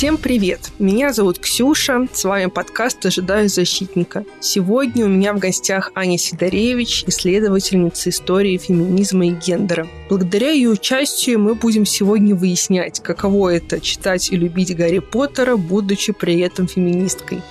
Всем привет! Меня зовут Ксюша, с вами подкаст «Ожидаю защитника». Сегодня у меня в гостях Аня Сидоревич, исследовательница истории феминизма и гендера. Благодаря ее участию мы будем сегодня выяснять, каково это читать и любить Гарри Поттера, будучи при этом феминисткой.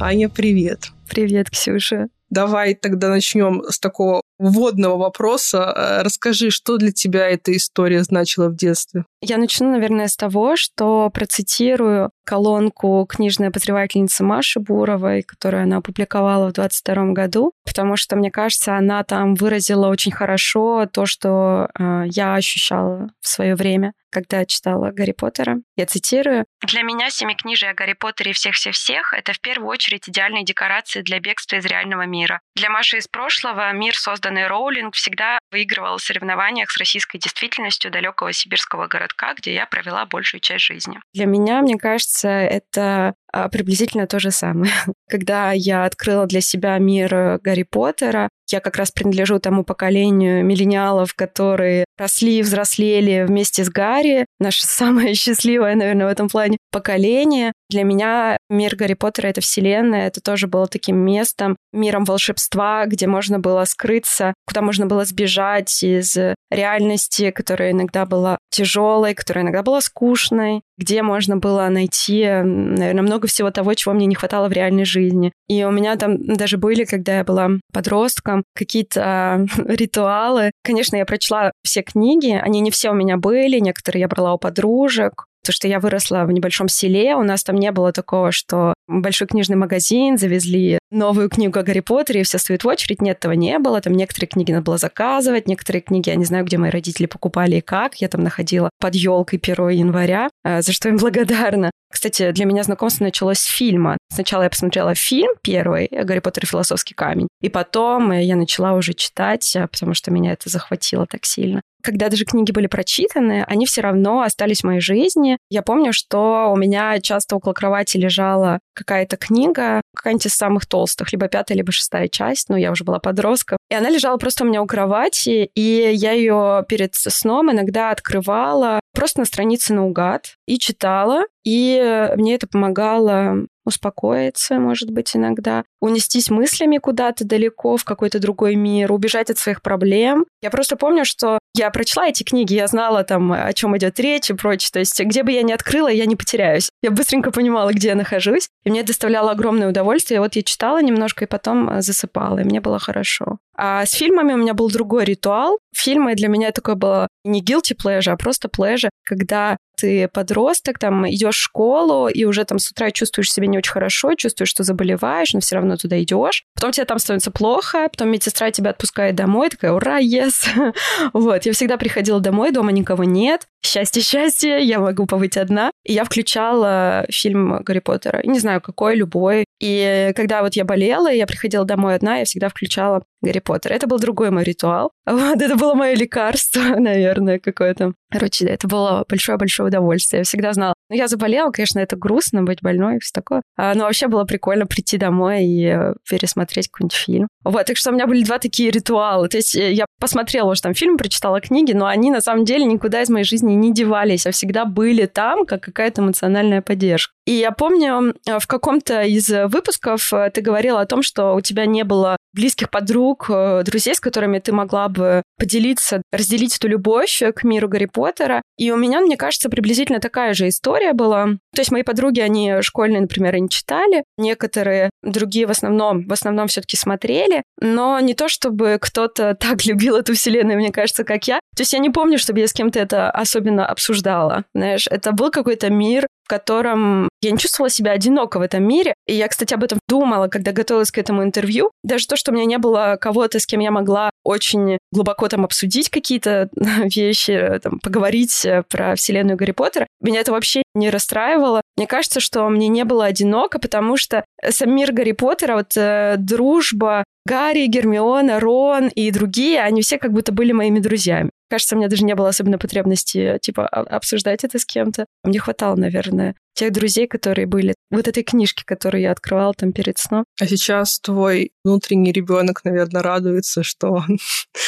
Аня, привет! Привет, Ксюша! Давай тогда начнем с такого вводного вопроса. Э, расскажи, что для тебя эта история значила в детстве? Я начну, наверное, с того, что процитирую колонку книжной обозревательницы Маши Буровой, которую она опубликовала в 22 году, потому что, мне кажется, она там выразила очень хорошо то, что э, я ощущала в свое время когда читала Гарри Поттера. Я цитирую. «Для меня семикнижие о Гарри Поттере и всех-всех-всех — это в первую очередь идеальные декорации для бегства из реального мира. Для Маши из прошлого мир, созданный Роулинг, всегда выигрывал в соревнованиях с российской действительностью далекого сибирского городка, где я провела большую часть жизни. Для меня, мне кажется, это приблизительно то же самое. Когда я открыла для себя мир Гарри Поттера, я как раз принадлежу тому поколению миллениалов, которые росли и взрослели вместе с Гарри. Наше самое счастливое, наверное, в этом плане поколение. Для меня мир Гарри Поттера — это вселенная, это тоже было таким местом, миром волшебства, где можно было скрыться, куда можно было сбежать из реальности, которая иногда была тяжелой, которая иногда была скучной, где можно было найти, наверное, много всего того, чего мне не хватало в реальной жизни. И у меня там даже были, когда я была подростком, какие-то ритуалы. Конечно, я прочла все книги, они не все у меня были, некоторые я брала у подружек, то, что я выросла в небольшом селе, у нас там не было такого, что большой книжный магазин, завезли новую книгу о Гарри Поттере, и все стоят в очередь. Нет, этого не было. Там некоторые книги надо было заказывать, некоторые книги, я не знаю, где мои родители покупали и как. Я там находила под елкой 1 января, э, за что им благодарна. Кстати, для меня знакомство началось с фильма. Сначала я посмотрела фильм первый «Гарри Поттер и философский камень», и потом я начала уже читать, э, потому что меня это захватило так сильно когда даже книги были прочитаны, они все равно остались в моей жизни. Я помню, что у меня часто около кровати лежала какая-то книга, какая-нибудь из самых толстых, либо пятая, либо шестая часть, ну, я уже была подростком. И она лежала просто у меня у кровати, и я ее перед сном иногда открывала просто на странице наугад и читала, и мне это помогало успокоиться, может быть, иногда, унестись мыслями куда-то далеко, в какой-то другой мир, убежать от своих проблем. Я просто помню, что я прочла эти книги, я знала там, о чем идет речь и прочее. То есть, где бы я ни открыла, я не потеряюсь. Я быстренько понимала, где я нахожусь, и мне доставляло огромное удовольствие. Вот я читала немножко и потом э, засыпала, и мне было хорошо. А с фильмами у меня был другой ритуал. Фильмы для меня такое было не guilty pleasure, а просто pleasure, когда ты подросток, там идешь в школу и уже там с утра чувствуешь себя не очень хорошо, чувствуешь, что заболеваешь, но все равно туда идешь. Потом тебе там становится плохо, потом медсестра тебя отпускает домой, такая, ура, yes. вот, я всегда приходила домой, дома никого нет, счастье, счастье, я могу побыть одна. И я включала фильм Гарри Поттера, не знаю, какой, любой. И когда вот я болела, я приходила домой одна, я всегда включала Гарри Поттер. Это был другой мой ритуал. Вот, это было мое лекарство, наверное, какое-то. Короче, да, это было большое-большое удовольствие. Я всегда знала. Ну, я заболела, конечно, это грустно быть больной и все такое. А, но вообще было прикольно прийти домой и э, пересмотреть какой-нибудь фильм. Вот, так что у меня были два такие ритуала. То есть э, я посмотрела уже там фильм, прочитала книги, но они на самом деле никуда из моей жизни не девались, а всегда были там, как какая-то эмоциональная поддержка. И я помню, э, в каком-то из выпусков ты говорила о том, что у тебя не было близких подруг, друзей, с которыми ты могла бы поделиться, разделить эту любовь к миру Гарри Поттера. И у меня, мне кажется, приблизительно такая же история была. То есть мои подруги, они школьные, например, и не читали. Некоторые другие в основном, в основном все-таки смотрели. Но не то, чтобы кто-то так любил эту вселенную, мне кажется, как я. То есть я не помню, чтобы я с кем-то это особенно обсуждала. Знаешь, это был какой-то мир, в котором я не чувствовала себя одиноко в этом мире. И я, кстати, об этом думала, когда готовилась к этому интервью. Даже то, что у меня не было кого-то, с кем я могла очень глубоко там обсудить какие-то вещи, там, поговорить про вселенную Гарри Поттера, меня это вообще не расстраивало. Мне кажется, что мне не было одиноко, потому что сам мир Гарри Поттера, вот э, дружба Гарри, Гермиона, Рон и другие, они все как будто были моими друзьями. Кажется, у меня даже не было особенно потребности, типа, обсуждать это с кем-то. Мне хватало, наверное, тех друзей, которые были. Вот этой книжки, которую я открывала там перед сном. А сейчас твой внутренний ребенок, наверное, радуется, что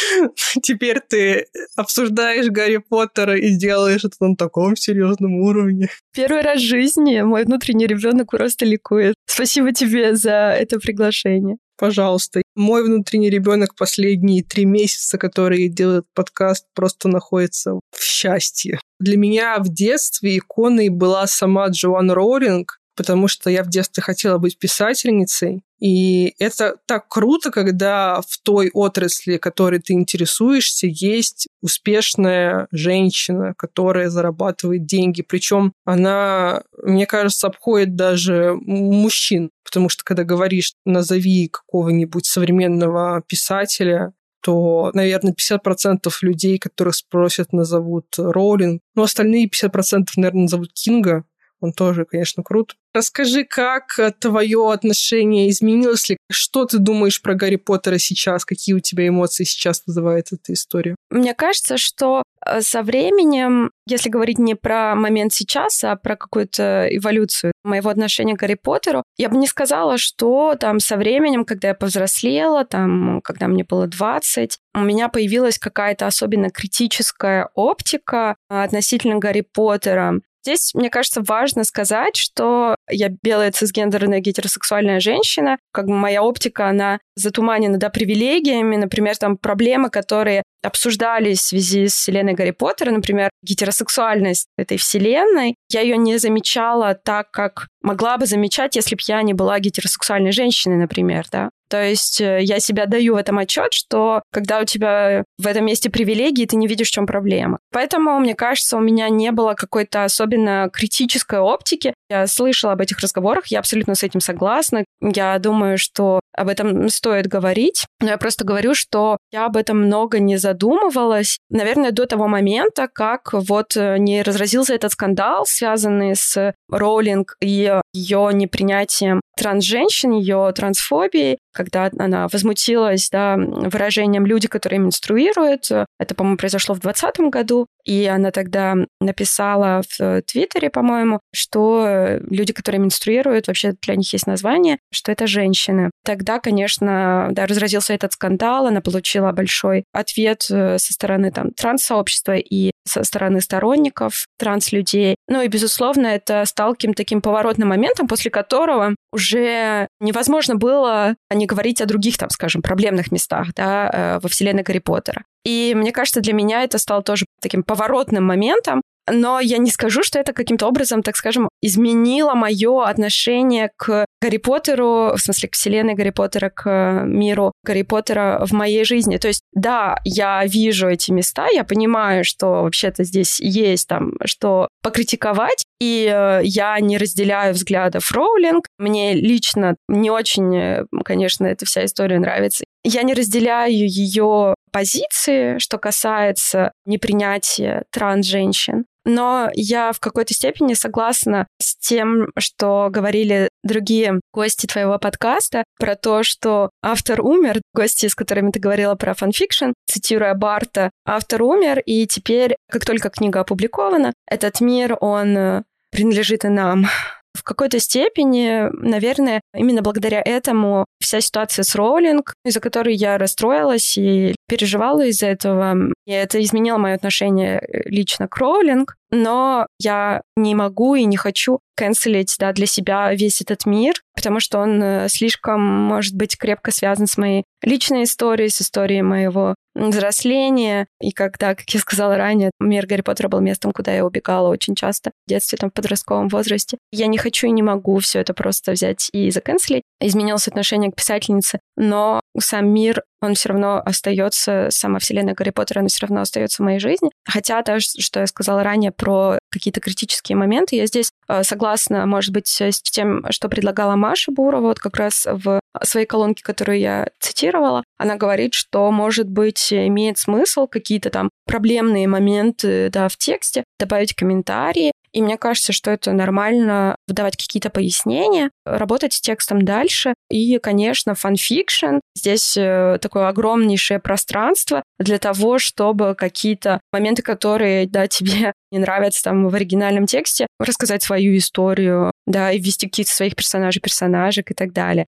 теперь ты обсуждаешь Гарри Поттера и делаешь это на таком серьезном уровне. Первый раз в жизни мой внутренний ребенок просто ликует. Спасибо тебе за это приглашение пожалуйста. Мой внутренний ребенок последние три месяца, который делает подкаст, просто находится в счастье. Для меня в детстве иконой была сама Джоан Роулинг, потому что я в детстве хотела быть писательницей. И это так круто, когда в той отрасли, которой ты интересуешься, есть успешная женщина, которая зарабатывает деньги. Причем она, мне кажется, обходит даже мужчин. Потому что когда говоришь, назови какого-нибудь современного писателя, то, наверное, 50% людей, которых спросят, назовут Роулинг. Но остальные 50%, наверное, назовут Кинга. Он тоже, конечно, крут. Расскажи, как э, твое отношение изменилось ли? Что ты думаешь про Гарри Поттера сейчас? Какие у тебя эмоции сейчас вызывает эта история? Мне кажется, что э, со временем, если говорить не про момент сейчас, а про какую-то эволюцию моего отношения к Гарри Поттеру, я бы не сказала, что там со временем, когда я повзрослела, там, когда мне было 20, у меня появилась какая-то особенно критическая оптика относительно Гарри Поттера. Здесь, мне кажется, важно сказать, что я белая цисгендерная гетеросексуальная женщина, как бы моя оптика, она затуманена да, привилегиями, например, там проблемы, которые обсуждались в связи с вселенной Гарри Поттера, например, гетеросексуальность этой вселенной, я ее не замечала так, как могла бы замечать, если бы я не была гетеросексуальной женщиной, например, да. То есть э, я себя даю в этом отчет, что когда у тебя в этом месте привилегии, ты не видишь, в чем проблема. Поэтому, мне кажется, у меня не было какой-то особенно критической оптики. Я слышала об этих разговорах, я абсолютно с этим согласна. Я думаю, что об этом стоит говорить. Но я просто говорю, что я об этом много не задумывалась. Наверное, до того момента, как вот э, не разразился этот скандал, связанный с Роулинг и ее непринятием трансженщин, ее трансфобией, когда она возмутилась да, выражением «люди, которые менструируют». Это, по-моему, произошло в 2020 году. И она тогда написала в Твиттере, по-моему, что люди, которые менструируют, вообще для них есть название, что это женщины. Тогда, конечно, да, разразился этот скандал, она получила большой ответ э, со стороны там транс-сообщества и со стороны сторонников транс-людей. Ну и, безусловно, это стал каким-то таким поворотным моментом, после которого уже невозможно было не говорить о других, там, скажем, проблемных местах да, э, во вселенной Гарри Поттера. И мне кажется, для меня это стало тоже таким поворотным моментом, но я не скажу, что это каким-то образом, так скажем, изменило мое отношение к Гарри Поттеру, в смысле, к вселенной Гарри Поттера, к миру Гарри Поттера в моей жизни. То есть, да, я вижу эти места, я понимаю, что вообще-то здесь есть там, что покритиковать, и э, я не разделяю взглядов Роулинг. Мне лично не очень, э, конечно, эта вся история нравится. Я не разделяю ее позиции, что касается непринятия транс-женщин. Но я в какой-то степени согласна с тем, что говорили другие гости твоего подкаста про то, что автор умер, гости, с которыми ты говорила про фанфикшн, цитируя Барта, автор умер, и теперь, как только книга опубликована, этот мир, он э, принадлежит и нам. В какой-то степени, наверное, именно благодаря этому вся ситуация с Роулинг, из-за которой я расстроилась и переживала из-за этого, и это изменило мое отношение лично к Роулинг, но я не могу и не хочу канцелить да, для себя весь этот мир, потому что он э, слишком, может быть, крепко связан с моей личной историей, с историей моего взросления. И когда, как я сказала ранее, мир Гарри Поттера был местом, куда я убегала очень часто в детстве, там, в подростковом возрасте. Я не хочу и не могу все это просто взять и заканцелить. Изменилось отношение к писательнице, но сам мир он все равно остается, сама вселенная Гарри Поттера, она все равно остается в моей жизни. Хотя то, что я сказала ранее про какие-то критические моменты, я здесь э, согласна, может быть, с тем, что предлагала Маша Бурова, вот как раз в своей колонке, которую я цитировала, она говорит, что, может быть, имеет смысл какие-то там проблемные моменты да, в тексте добавить комментарии, и мне кажется, что это нормально выдавать какие-то пояснения, работать с текстом дальше. И, конечно, фанфикшн Здесь э, такое огромнейшее пространство для того, чтобы какие-то моменты, которые, да, тебе не нравятся там в оригинальном тексте, рассказать свою историю, да, и ввести какие-то своих персонажей, персонажек и так далее.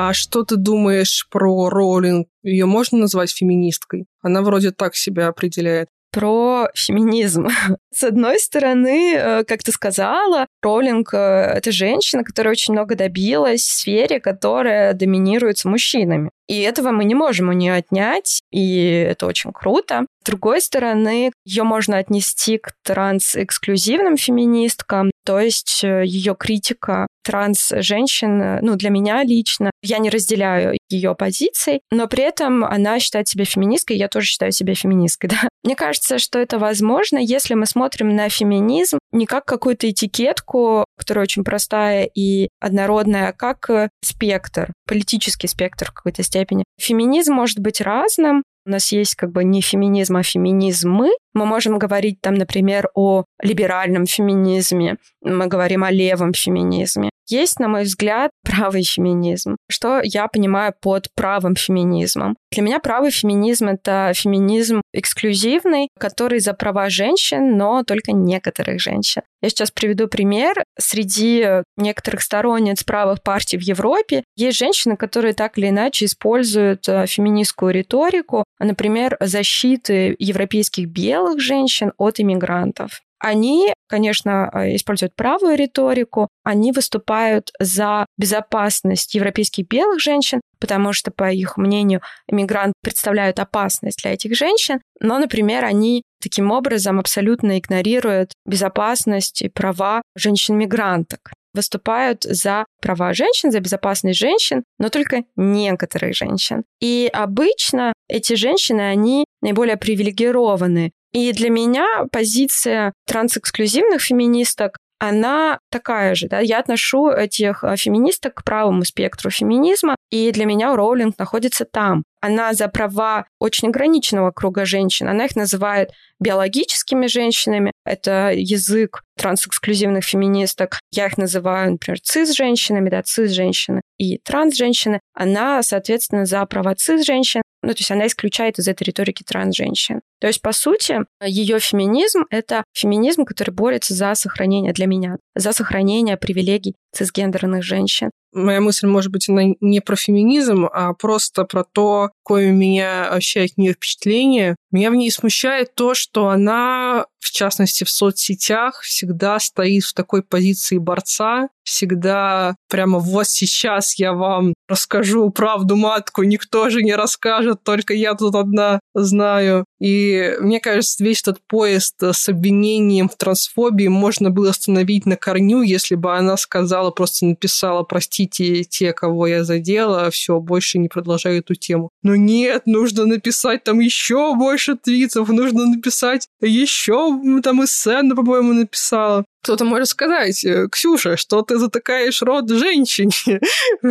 А что ты думаешь про Роулинг? Ее можно назвать феминисткой? Она вроде так себя определяет про феминизм. С одной стороны, э, как ты сказала, Роулинг э, — это женщина, которая очень много добилась в сфере, которая доминируется мужчинами. И этого мы не можем у нее отнять, и это очень круто. С другой стороны, ее можно отнести к транс-эксклюзивным феминисткам, то есть э, ее критика транс-женщин, ну, для меня лично, я не разделяю ее позиций, но при этом она считает себя феминисткой, я тоже считаю себя феминисткой, да. Мне кажется, что это возможно, если мы смотрим на феминизм не как какую-то этикетку, которая очень простая и однородная, а как э, спектр, политический спектр в какой-то степени. Феминизм может быть разным, у нас есть как бы не феминизм, а феминизмы. Мы можем говорить там, например, о либеральном феминизме, мы говорим о левом феминизме. Есть, на мой взгляд, правый феминизм. Что я понимаю под правым феминизмом? Для меня правый феминизм — это феминизм эксклюзивный, который за права женщин, но только некоторых женщин. Я сейчас приведу пример. Среди некоторых сторонниц правых партий в Европе есть женщины, которые так или иначе используют э, феминистскую риторику, например, защиты европейских белых женщин от иммигрантов. Они, конечно, э, используют правую риторику, они выступают за безопасность европейских белых женщин, потому что, по их мнению, иммигранты представляют опасность для этих женщин, но, например, они таким образом абсолютно игнорируют безопасность и права женщин-мигранток выступают за права женщин, за безопасность женщин, но только некоторых женщин. И обычно эти женщины, они наиболее привилегированы и для меня позиция трансэксклюзивных феминисток она такая же. Да? Я отношу этих э, феминисток к правому спектру феминизма, и для меня Роулинг находится там. Она за права очень ограниченного круга женщин. Она их называет биологическими женщинами. Это язык трансэксклюзивных феминисток. Я их называю, например, цис-женщинами, да, цис-женщины и транс-женщины. Она, соответственно, за права цис-женщин. Ну, то есть она исключает из этой риторики транс-женщин. То есть, по сути, ее феминизм — это феминизм, который борется за сохранение для меня, за сохранение привилегий цисгендерных женщин. Моя мысль, может быть, она не про феминизм, а просто про то, какое у меня вообще от нее впечатление. Меня в ней смущает то, что она, в частности, в соцсетях всегда стоит в такой позиции борца, всегда прямо вот сейчас я вам расскажу правду матку, никто же не расскажет, только я тут одна знаю. И мне кажется, весь этот поезд с обвинением в трансфобии можно было остановить на корню, если бы она сказала, просто написала, простите те, кого я задела, все, больше не продолжаю эту тему. Но нет, нужно написать там еще больше твитов, нужно написать еще там и сцену, по-моему, написала. Кто-то может сказать, «Э, Ксюша, что ты затыкаешь рот женщине.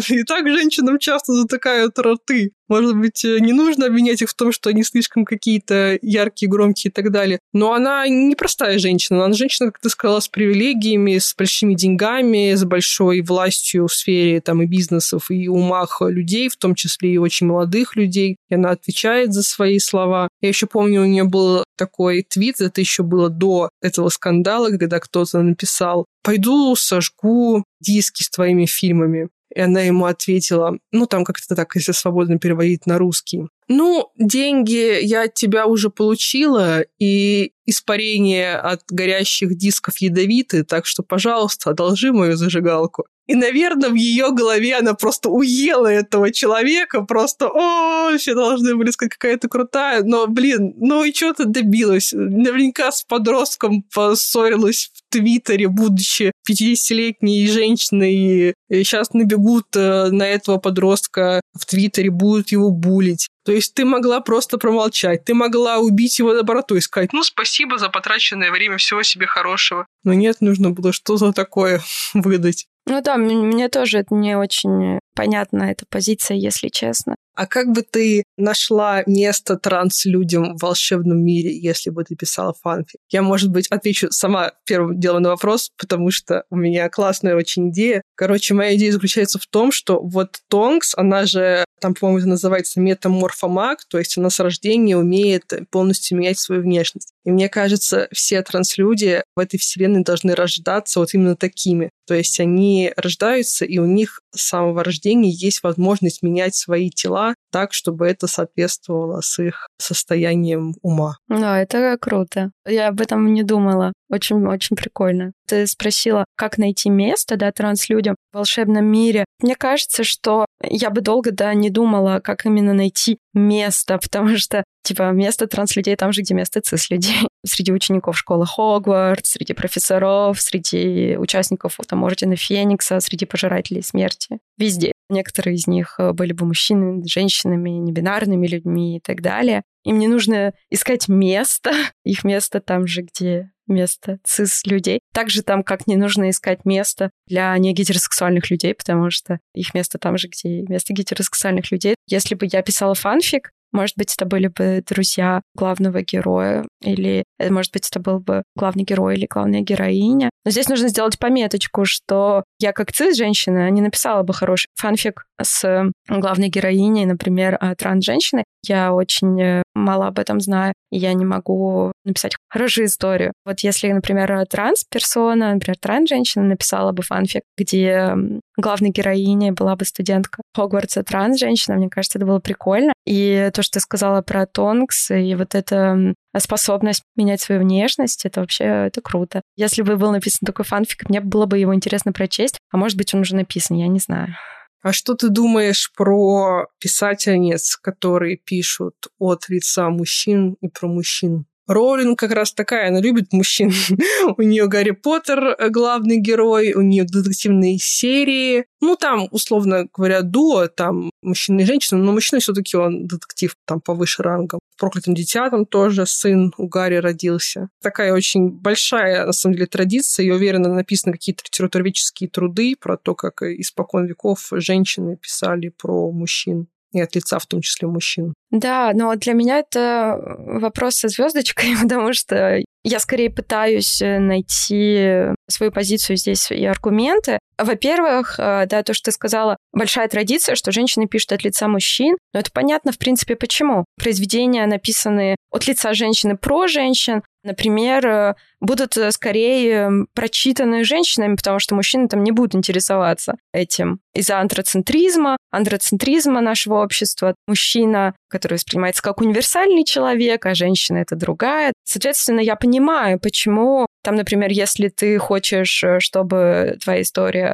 И так женщинам часто затыкают роты. Может быть, э, не нужно обвинять их в том, что они слишком какие-то яркие, громкие и так далее. Но она не простая женщина. Она женщина, как ты сказала, с привилегиями, с большими деньгами, с большой властью в сфере там, и бизнесов, и умах людей, в том числе и очень молодых людей. И она отвечает за свои слова. Я еще помню, у нее был такой твит, это еще было до этого скандала, когда кто-то написал «Пойду сожгу диски с твоими фильмами». И она ему ответила, ну, там как-то так, если свободно переводить на русский. Ну, деньги я от тебя уже получила, и испарение от горящих дисков ядовиты, так что, пожалуйста, одолжи мою зажигалку. И, наверное, в ее голове она просто уела этого человека, просто, о, все должны были сказать, какая то крутая, но, блин, ну и что ты добилась? Наверняка с подростком поссорилась в Твиттере, будучи 50-летней женщиной, и сейчас набегут э, на этого подростка в Твиттере, будут его булить. То есть ты могла просто промолчать, ты могла убить его доброту и сказать, ну, спасибо за потраченное время, всего себе хорошего. Но нет, нужно было что-то такое выдать. Ну да, мне тоже это не очень понятна эта позиция, если честно. А как бы ты нашла место транс-людям в волшебном мире, если бы ты писала фанфик? Я, может быть, отвечу сама первым делом на вопрос, потому что у меня классная очень идея. Короче, моя идея заключается в том, что вот Тонкс, она же, там, по-моему, это называется метаморфомаг, то есть она с рождения умеет полностью менять свою внешность. И мне кажется, все транслюди в этой вселенной должны рождаться вот именно такими. То есть они рождаются, и у них с самого рождения есть возможность менять свои тела так, чтобы это соответствовало с их состоянием ума. Да, это круто. Я об этом не думала. Очень-очень прикольно. Ты спросила, как найти место, да, транслюдям в волшебном мире. Мне кажется, что я бы долго, да, не думала, как именно найти место, потому что, типа, место транслюдей там же, где место цис-людей. Среди учеников школы Хогвартс, среди профессоров, среди участников там, Ордена Феникса, среди пожирателей смерти. Везде. Некоторые из них э, были бы мужчинами, женщинами, небинарными людьми и так далее. Им не нужно искать место. Их место там же, где место цис-людей. Также там как не нужно искать место для негетеросексуальных людей, потому что их место там же, где место гетеросексуальных людей. Если бы я писала фанфик, может быть, это были бы друзья главного героя, или, э, может быть, это был бы главный герой или главная героиня. Но здесь нужно сделать пометочку, что я как цис-женщина не написала бы хороший фанфик с главной героиней, например, транс-женщины. Я очень э, мало об этом знаю, и я не могу написать хорошую историю. Вот если, например, транс-персона, например, транс-женщина написала бы фанфик, где главной героиней была бы студентка Хогвартса транс-женщина, мне кажется, это было прикольно. И то, что ты сказала про Тонкс, и вот эта способность менять свою внешность, это вообще это круто. Если бы был написан такой фанфик, мне было бы его интересно прочесть, а может быть, он уже написан, я не знаю. А что ты думаешь про писательниц, которые пишут от лица мужчин и про мужчин? Роулинг как раз такая, она любит мужчин. у нее Гарри Поттер э, главный герой, у нее детективные серии. Ну, там, условно говоря, дуо, там мужчина и женщина, но мужчина все таки он детектив там повыше рангом. В «Проклятом дитя» там тоже сын у Гарри родился. Такая очень большая, на самом деле, традиция. Я уверена, написаны какие-то литературоведческие труды про то, как испокон веков женщины писали про мужчин и от лица в том числе мужчин. Да, но для меня это вопрос со звездочкой, потому что я скорее пытаюсь э, найти свою позицию здесь и аргументы. Во-первых, э, да, то, что ты сказала, большая традиция, что женщины пишут от лица мужчин, но это понятно, в принципе, почему. Произведения написаны от лица женщины про женщин, например, э, будут э, скорее прочитаны женщинами, потому что мужчины там не будут интересоваться этим. Из-за антроцентризма, андроцентризма нашего общества. Мужчина, который воспринимается как универсальный человек, а женщина — это другая. Соответственно, я понимаю, почему там, например, если ты хочешь, чтобы твоя история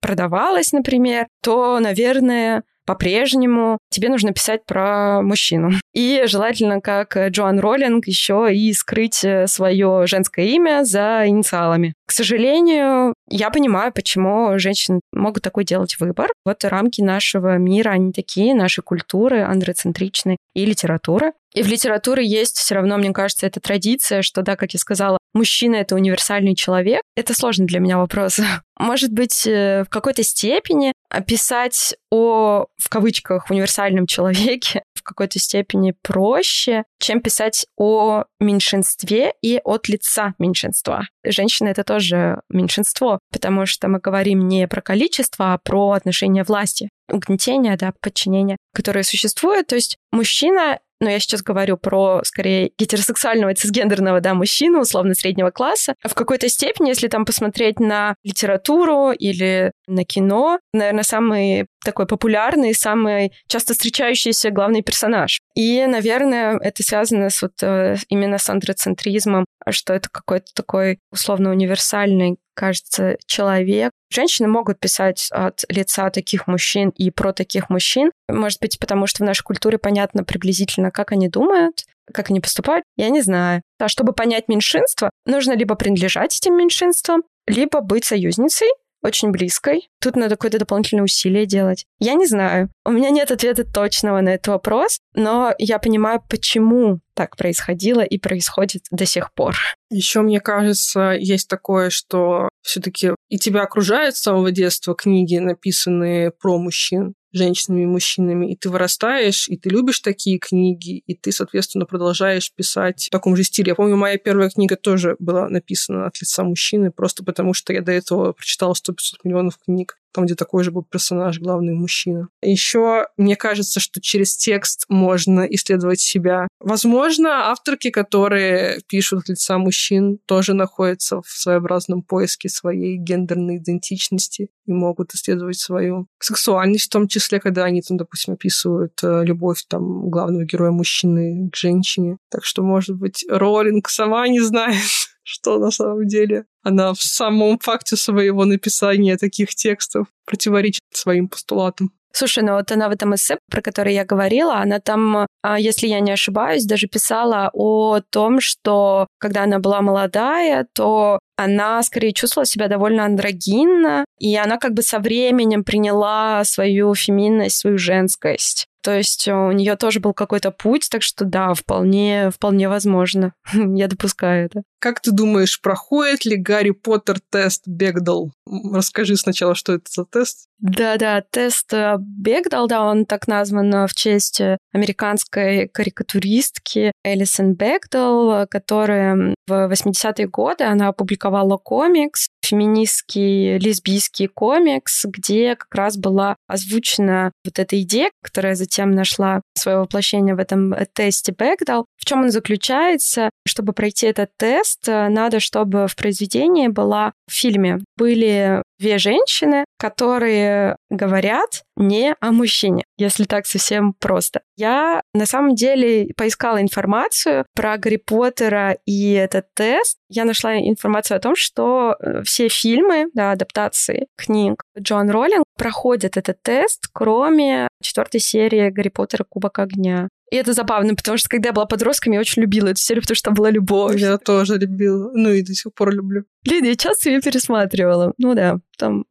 продавалась, например, то, наверное, по-прежнему тебе нужно писать про мужчину. И желательно, как Джоан Роллинг, еще и скрыть э, свое женское имя за инициалами. К сожалению, я понимаю, почему женщины могут такой делать выбор. Вот рамки нашего мира, они такие, нашей культуры, андроцентричной и литературы. И в литературе есть все равно, мне кажется, эта традиция, что, да, как я сказала, мужчина — это универсальный человек. Это сложный для меня вопрос. Может быть, э, в какой-то степени описать о, в кавычках, универсальном человеке в какой-то степени проще, чем писать о меньшинстве и от лица меньшинства. Женщины — это тоже меньшинство, потому что мы говорим не про количество, а про отношение власти угнетения, да, подчинения, которое существует. То есть мужчина но я сейчас говорю про, скорее, гетеросексуального цисгендерного, да, мужчину, условно, среднего класса. В какой-то степени, если там посмотреть на литературу или на кино, наверное, самый такой популярный, самый часто встречающийся главный персонаж. И, наверное, это связано с вот э, именно с андроцентризмом, что это какой-то такой условно универсальный, кажется, человек. Женщины могут писать от лица таких мужчин и про таких мужчин. Может быть, потому что в нашей культуре понятно приблизительно, как они думают, как они поступают, я не знаю. А чтобы понять меньшинство, нужно либо принадлежать этим меньшинствам, либо быть союзницей очень близкой. Тут надо какое-то дополнительное усилие делать. Я не знаю. У меня нет ответа точного на этот вопрос, но я понимаю, почему так происходило и происходит до сих пор. Еще, мне кажется, есть такое, что все-таки и тебя окружают с самого детства книги, написанные про мужчин. Женщинами и мужчинами, и ты вырастаешь, и ты любишь такие книги, и ты, соответственно, продолжаешь писать в таком же стиле. Я помню, моя первая книга тоже была написана от лица мужчины, просто потому что я до этого прочитала 100-500 миллионов книг там, где такой же был персонаж, главный мужчина. Еще мне кажется, что через текст можно исследовать себя. Возможно, авторки, которые пишут лица мужчин, тоже находятся в своеобразном поиске своей гендерной идентичности и могут исследовать свою сексуальность, в том числе, когда они, там, допустим, описывают э, любовь там, главного героя мужчины к женщине. Так что, может быть, Роллинг сама не знает, что на самом деле она в самом факте своего написания таких текстов противоречит своим постулатам. Слушай, ну вот она в этом эссе, про который я говорила, она там, а, если я не ошибаюсь, даже писала о том, что когда она была молодая, то она скорее чувствовала себя довольно андрогинно, и она как бы со временем приняла свою феминность, свою женскость. То есть у нее тоже был какой-то путь, так что да, вполне, вполне возможно. Я допускаю это. Как ты думаешь, проходит ли Гарри Поттер тест Бегдал? Расскажи сначала, что это за тест. Да-да, тест э, Бегдал, да, он так назван э, в честь американской карикатуристки Элисон Бегдал, которая в 80-е годы она опубликовала комикс, феминистский лесбийский комикс, где как раз была озвучена вот эта идея, которая затем нашла свое воплощение в этом тесте Бэкдал. В чем он заключается? Чтобы пройти этот тест, надо, чтобы в произведении была в фильме были две женщины, которые говорят не о мужчине, если так совсем просто. Я на самом деле поискала информацию про Гарри Поттера и этот тест. Я нашла информацию о том, что э, все фильмы, да, адаптации книг Джон Роллинг проходят этот тест, кроме четвертой серии Гарри Поттера Кубок огня. И это забавно, потому что когда я была подростком, я очень любила эту серию, потому что там была любовь. Я тоже любила. Ну и до сих пор люблю. Блин, я часто ее пересматривала. Ну да, там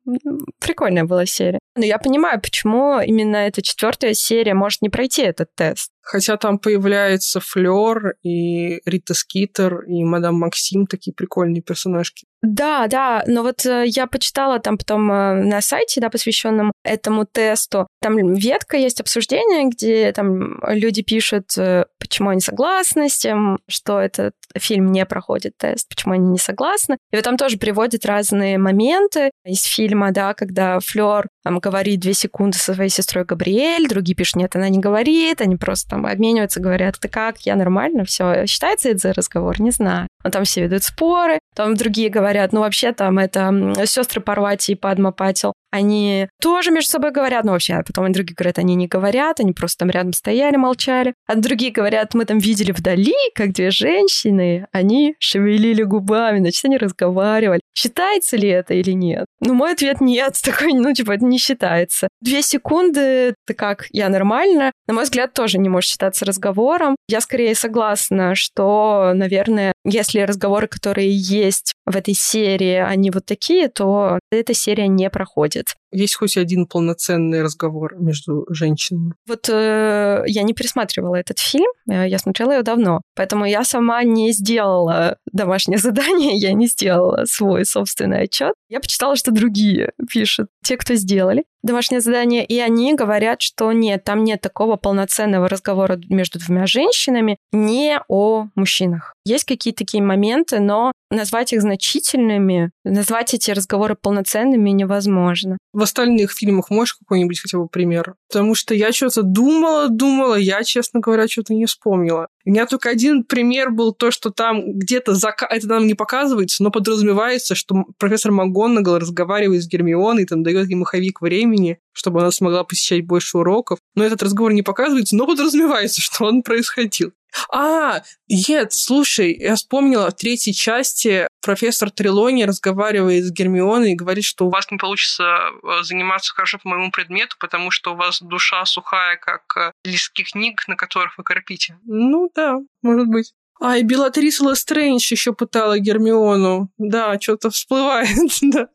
прикольная была серия. Но я понимаю, почему именно эта четвертая серия может не пройти этот тест. Хотя там появляется Флёр и Рита Скитер и Мадам Максим, такие прикольные персонажки. Да, да, но вот э, я почитала там потом э, на сайте, да, посвященном этому тесту, там ветка есть обсуждение, где там люди пишут, э, почему они согласны с тем, что этот фильм не проходит тест, почему они не согласны. И вот там тоже приводят разные моменты из фильма, да, когда Флёр там говорит две секунды со своей сестрой Габриэль, другие пишут, нет, она не говорит, они просто там обмениваются, говорят, ты как, я нормально, все. Считается это за разговор? Не знаю. Но там все ведут споры, там другие говорят, ну вообще там это сестры Парвати и Падма Патил, они тоже между собой говорят, ну вообще, а потом они другие говорят, они не говорят, они просто там рядом стояли, молчали. А другие говорят, мы там видели вдали, как две женщины, они шевелили губами, значит, они разговаривали. Считается ли это или нет? Ну, мой ответ нет, такой, ну, типа, это не считается. Две секунды, ты как, я нормально, на мой взгляд, тоже не может считаться разговором. Я скорее согласна, что, наверное, если разговоры, которые есть в этой серии, они вот такие, то эта серия не проходит. Есть хоть один полноценный разговор между женщинами? Вот э, я не пересматривала этот фильм, э, я смотрела его давно, поэтому я сама не сделала домашнее задание, я не сделала свой собственный отчет. Я почитала, что другие пишут, те, кто сделали домашнее задание, и они говорят, что нет, там нет такого полноценного разговора между двумя женщинами не о мужчинах. Есть какие-то такие моменты, но назвать их значительными, назвать эти разговоры полноценными невозможно. В остальных фильмах можешь какой-нибудь хотя бы пример? Потому что я что-то думала, думала, я, честно говоря, что-то не вспомнила. У меня только один пример был то, что там где-то зака... это нам не показывается, но подразумевается, что профессор МакГонагал разговаривает с Гермионой, там дает ей маховик времени, чтобы она смогла посещать больше уроков. Но этот разговор не показывается, но подразумевается, что он происходил. А, нет, слушай, я вспомнила, в третьей части профессор Трелони разговаривает с Гермионой и говорит, что у вас не получится э, заниматься хорошо по моему предмету, потому что у вас душа сухая, как э, листки книг, на которых вы корпите. Ну да, может быть. А, и Белатрис Лестрэндж еще пытала Гермиону. Да, что-то всплывает, да.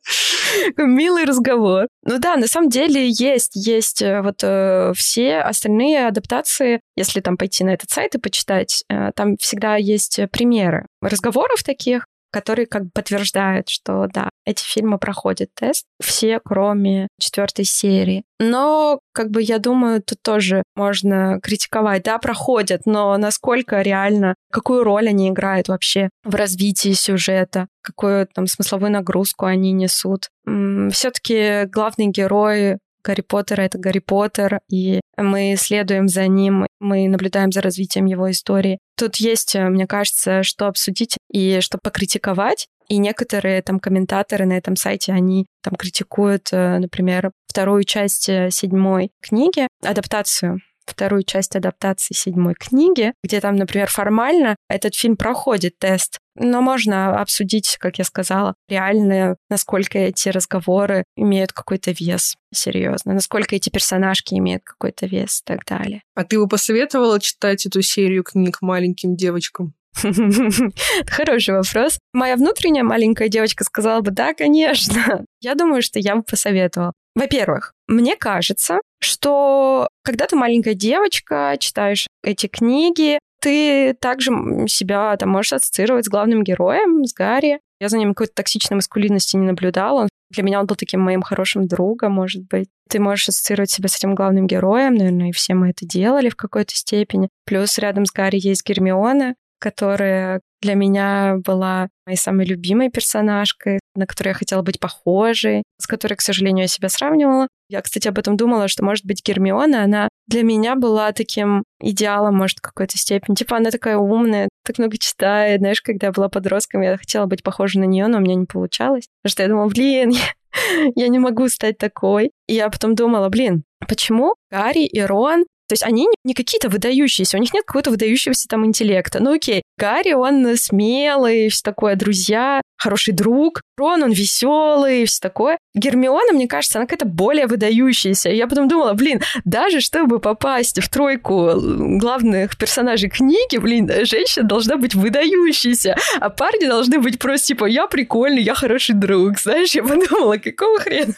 Милый разговор. Ну да, на самом деле есть, есть э, вот э, все остальные адаптации, если там пойти на этот сайт и почитать, э, там всегда есть примеры разговоров таких, которые как бы подтверждают, что да, эти фильмы проходят тест, все, кроме четвертой серии. Но, как бы, я думаю, тут тоже можно критиковать. Да, проходят, но насколько реально, какую роль они играют вообще в развитии сюжета, какую там смысловую нагрузку они несут. Все-таки главный герой Гарри Поттера — это Гарри Поттер, и мы следуем за ним, мы наблюдаем за развитием его истории. Тут есть, э, мне кажется, что обсудить и что покритиковать. И некоторые там комментаторы на этом сайте, они там критикуют, э, например, вторую часть э, седьмой книги, адаптацию вторую часть адаптации седьмой книги, где там, например, формально этот фильм проходит тест, но можно обсудить, как я сказала, реально, насколько эти разговоры имеют какой-то вес, серьезно, насколько эти персонажки имеют какой-то вес и так далее. А ты бы посоветовала читать эту серию книг маленьким девочкам? Хороший вопрос. Моя внутренняя маленькая девочка сказала бы, да, конечно. Я думаю, что я бы посоветовала. Во-первых, мне кажется, что когда ты маленькая девочка, читаешь эти книги, ты также себя там можешь ассоциировать с главным героем, с Гарри. Я за ним какой-то токсичной маскулинности не наблюдала. Для меня он был таким моим хорошим другом, может быть. Ты можешь ассоциировать себя с этим главным героем, наверное, и все мы это делали в какой-то степени. Плюс рядом с Гарри есть Гермиона, которая для меня была моей самой любимой персонажкой, на которую я хотела быть похожей, с которой, к сожалению, я себя сравнивала. Я, кстати, об этом думала, что, может быть, Гермиона, она для меня была таким идеалом, может, в какой-то степени. Типа, она такая умная, так много читает. Знаешь, когда я была подростком, я хотела быть похожа на нее, но у меня не получалось. Потому что я думала, блин, я не могу стать такой. И я потом думала, блин, почему Гарри и Рон то есть они не какие-то выдающиеся, у них нет какого-то выдающегося там интеллекта. Ну окей, Гарри, он смелый, все такое, друзья, хороший друг. Рон, он веселый, все такое. Гермиона, мне кажется, она какая-то более выдающаяся. Я потом думала, блин, даже чтобы попасть в тройку главных персонажей книги, блин, женщина должна быть выдающейся, а парни должны быть просто типа, я прикольный, я хороший друг. Знаешь, я подумала, какого хрена?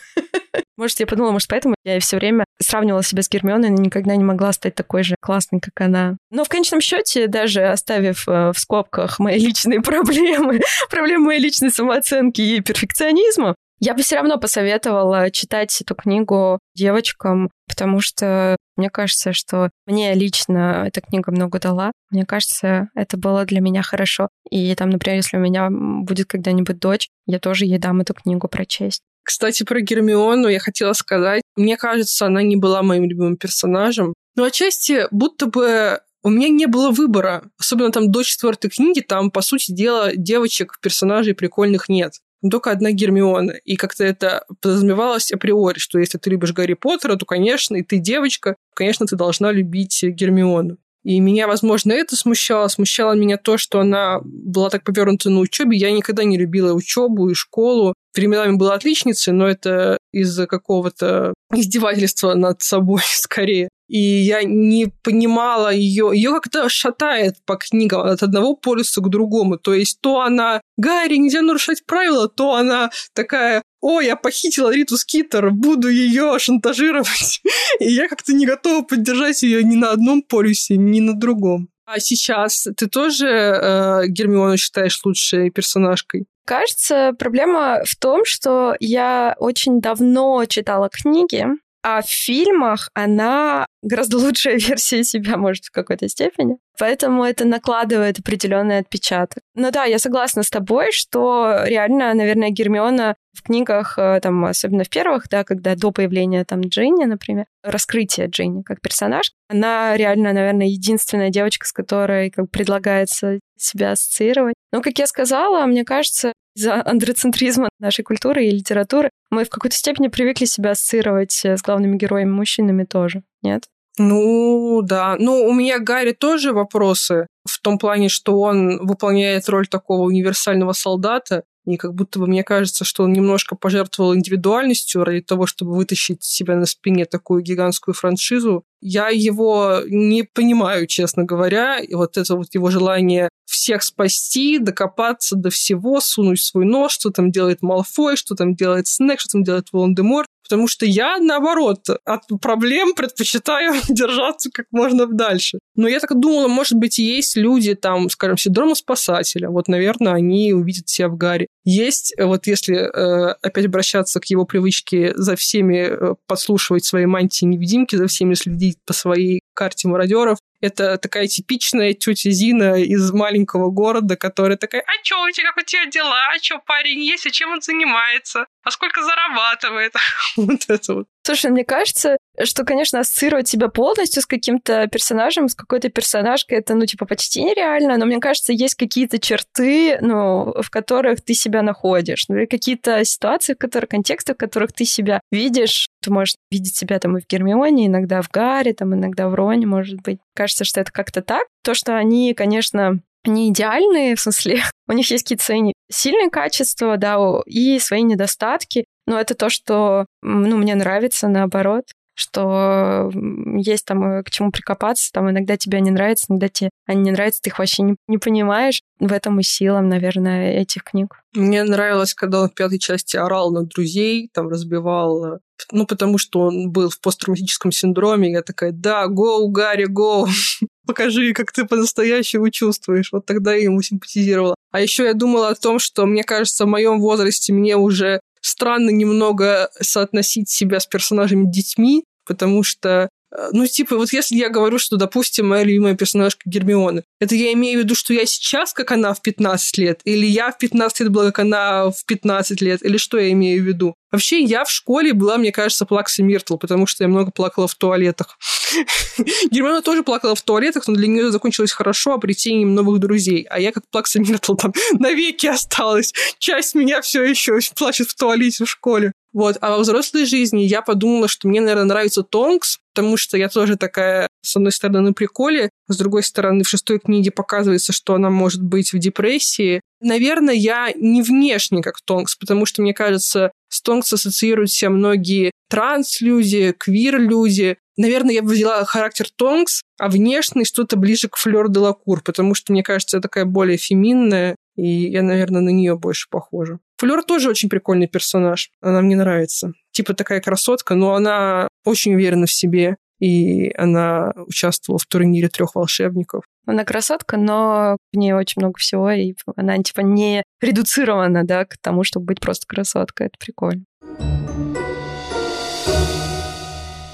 Может, я подумала, может, поэтому я все время сравнивала себя с Гермионой, но никогда не могла стать такой же классной, как она. Но в конечном счете, даже оставив э, в скобках мои личные проблемы, проблемы моей личной самооценки и перфекционизма, я бы все равно посоветовала читать эту книгу девочкам, потому что мне кажется, что мне лично эта книга много дала. Мне кажется, это было для меня хорошо. И там, например, если у меня будет когда-нибудь дочь, я тоже ей дам эту книгу прочесть. Кстати, про Гермиону я хотела сказать. Мне кажется, она не была моим любимым персонажем. Но отчасти будто бы у меня не было выбора. Особенно там до четвертой книги, там, по сути дела, девочек, персонажей прикольных нет. Только одна Гермиона. И как-то это подразумевалось априори, что если ты любишь Гарри Поттера, то, конечно, и ты девочка, конечно, ты должна любить Гермиону. И меня, возможно, это смущало. Смущало меня то, что она была так повернута на учебе. Я никогда не любила учебу и школу. Временами была отличницей, но это из-за какого-то издевательства над собой скорее и я не понимала ее. Ее как-то шатает по книгам от одного полюса к другому. То есть то она Гарри, нельзя нарушать правила, то она такая о, я похитила Риту Скитер, буду ее шантажировать. И я как-то не готова поддержать ее ни на одном полюсе, ни на другом. А сейчас ты тоже э, Гермиону считаешь лучшей персонажкой? Кажется, проблема в том, что я очень давно читала книги, а в фильмах она гораздо лучшая версия себя, может, в какой-то степени. Поэтому это накладывает определенный отпечаток. Но да, я согласна с тобой, что реально, наверное, Гермиона в книгах, э, там, особенно в первых, да, когда до появления там Джинни, например, раскрытия Джинни как персонаж, она реально, наверное, единственная девочка, с которой как предлагается себя ассоциировать. Но, как я сказала, мне кажется, из-за андроцентризма нашей культуры и литературы мы в какой-то степени привыкли себя ассоциировать э, с главными героями мужчинами тоже, нет? Ну, да. Ну, у меня Гарри тоже вопросы в том плане, что он выполняет роль такого универсального солдата, и как будто бы мне кажется, что он немножко пожертвовал индивидуальностью ради того, чтобы вытащить себя на спине такую гигантскую франшизу. Я его не понимаю, честно говоря. И вот это вот его желание всех спасти, докопаться до всего, сунуть свой нож, что там делает Малфой, что там делает Снег, что там делает Волан-де-Морт. Потому что я, наоборот, от проблем предпочитаю держаться как можно дальше. Но я так думала, может быть, есть люди, там, скажем, синдрома спасателя. Вот, наверное, они увидят себя в Гарри. Есть, вот если э, опять обращаться к его привычке за всеми э, подслушивать свои мантии-невидимки, за всеми следить по своей карте мародеров, это такая типичная тетя Зина из маленького города, которая такая, а чё у тебя, как у тебя дела? А чё парень есть? А чем он занимается? А сколько зарабатывает? вот это вот. Слушай, мне кажется, что, конечно, ассоциировать себя полностью с каким-то персонажем, с какой-то персонажкой, это, ну, типа, почти нереально, но мне кажется, есть какие-то черты, ну, в которых ты себя находишь, ну, или какие-то ситуации, в которых, контексты, в которых ты себя видишь. Ты можешь видеть себя там и в Гермионе, иногда в Гарри, там, иногда в Роне, может быть. Кажется, что это как-то так. То, что они, конечно, не идеальные, в смысле, у них есть какие-то свои сильные качества, да, и свои недостатки, но это то, что, ну, мне нравится, наоборот что есть там э, к чему прикопаться, там иногда тебе не нравится, иногда тебе они не нравятся, ты их вообще не, не понимаешь. В этом и сила, наверное, этих книг. Мне нравилось, когда он в пятой части орал на друзей, там разбивал, э, ну, потому что он был в посттравматическом синдроме, я такая, да, гоу, Гарри, гоу, покажи, как ты по-настоящему чувствуешь. Вот тогда я ему симпатизировала. А еще я думала о том, что, мне кажется, в моем возрасте мне уже странно немного соотносить себя с персонажами детьми, потому что ну, типа, вот если я говорю, что, допустим, моя любимая персонажка Гермиона, это я имею в виду, что я сейчас, как она в 15 лет, или я в 15 лет была, как она в 15 лет, или что я имею в виду? Вообще, я в школе была, мне кажется, плакса Миртл, потому что я много плакала в туалетах. Гермиона тоже плакала в туалетах, но для нее закончилось хорошо обретением новых друзей. А я, как плакса Миртл, там навеки осталась. Часть меня все еще плачет в туалете в школе. Вот. А во взрослой жизни я подумала, что мне, наверное, нравится Тонкс, потому что я тоже такая, с одной стороны, на приколе, с другой стороны, в шестой книге показывается, что она может быть в депрессии. Наверное, я не внешне как Тонкс, потому что, мне кажется, с Тонкс ассоциируют себя многие транс-люди, квир-люди. Наверное, я бы взяла характер Тонкс, а внешне что-то ближе к Флёр де Лакур, потому что, мне кажется, такая более феминная, и я, наверное, на нее больше похожа. Флёр тоже очень прикольный персонаж. Она мне нравится. Типа такая красотка, но она очень уверена в себе. И она участвовала в турнире трех волшебников. Она красотка, но в ней очень много всего, и она типа не редуцирована, да, к тому, чтобы быть просто красоткой. Это прикольно.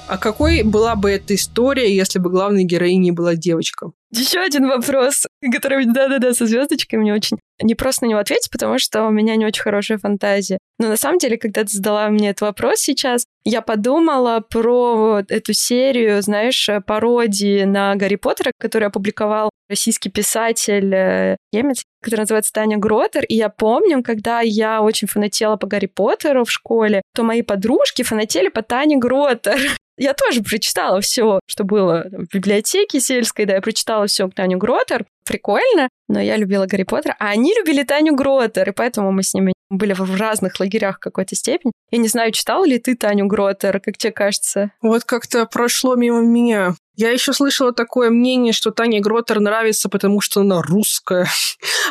А какой была бы эта история, если бы главной героиней была девочка? Еще один вопрос, который, да-да-да, со звездочкой, мне очень не просто на него ответить, потому что у меня не очень хорошая фантазия. Но на самом деле, когда ты задала мне этот вопрос сейчас, я подумала про эту серию, знаешь, пародии на Гарри Поттера, которую опубликовал российский писатель э, немец, который называется Таня Гротер. И я помню, когда я очень фанатела по Гарри Поттеру в школе, то мои подружки фанатели по Тане Гротер. Я тоже прочитала все, что было в библиотеке сельской, да, я прочитала все Таню Гротер. Прикольно, но я любила Гарри Поттера, а они любили Таню Гротер, и поэтому мы с ними были в разных лагерях в какой-то степени. Я не знаю, читал ли ты Таню Гротер, как тебе кажется? Вот как-то прошло мимо меня. Я еще слышала такое мнение, что Таня Гротер нравится, потому что она русская,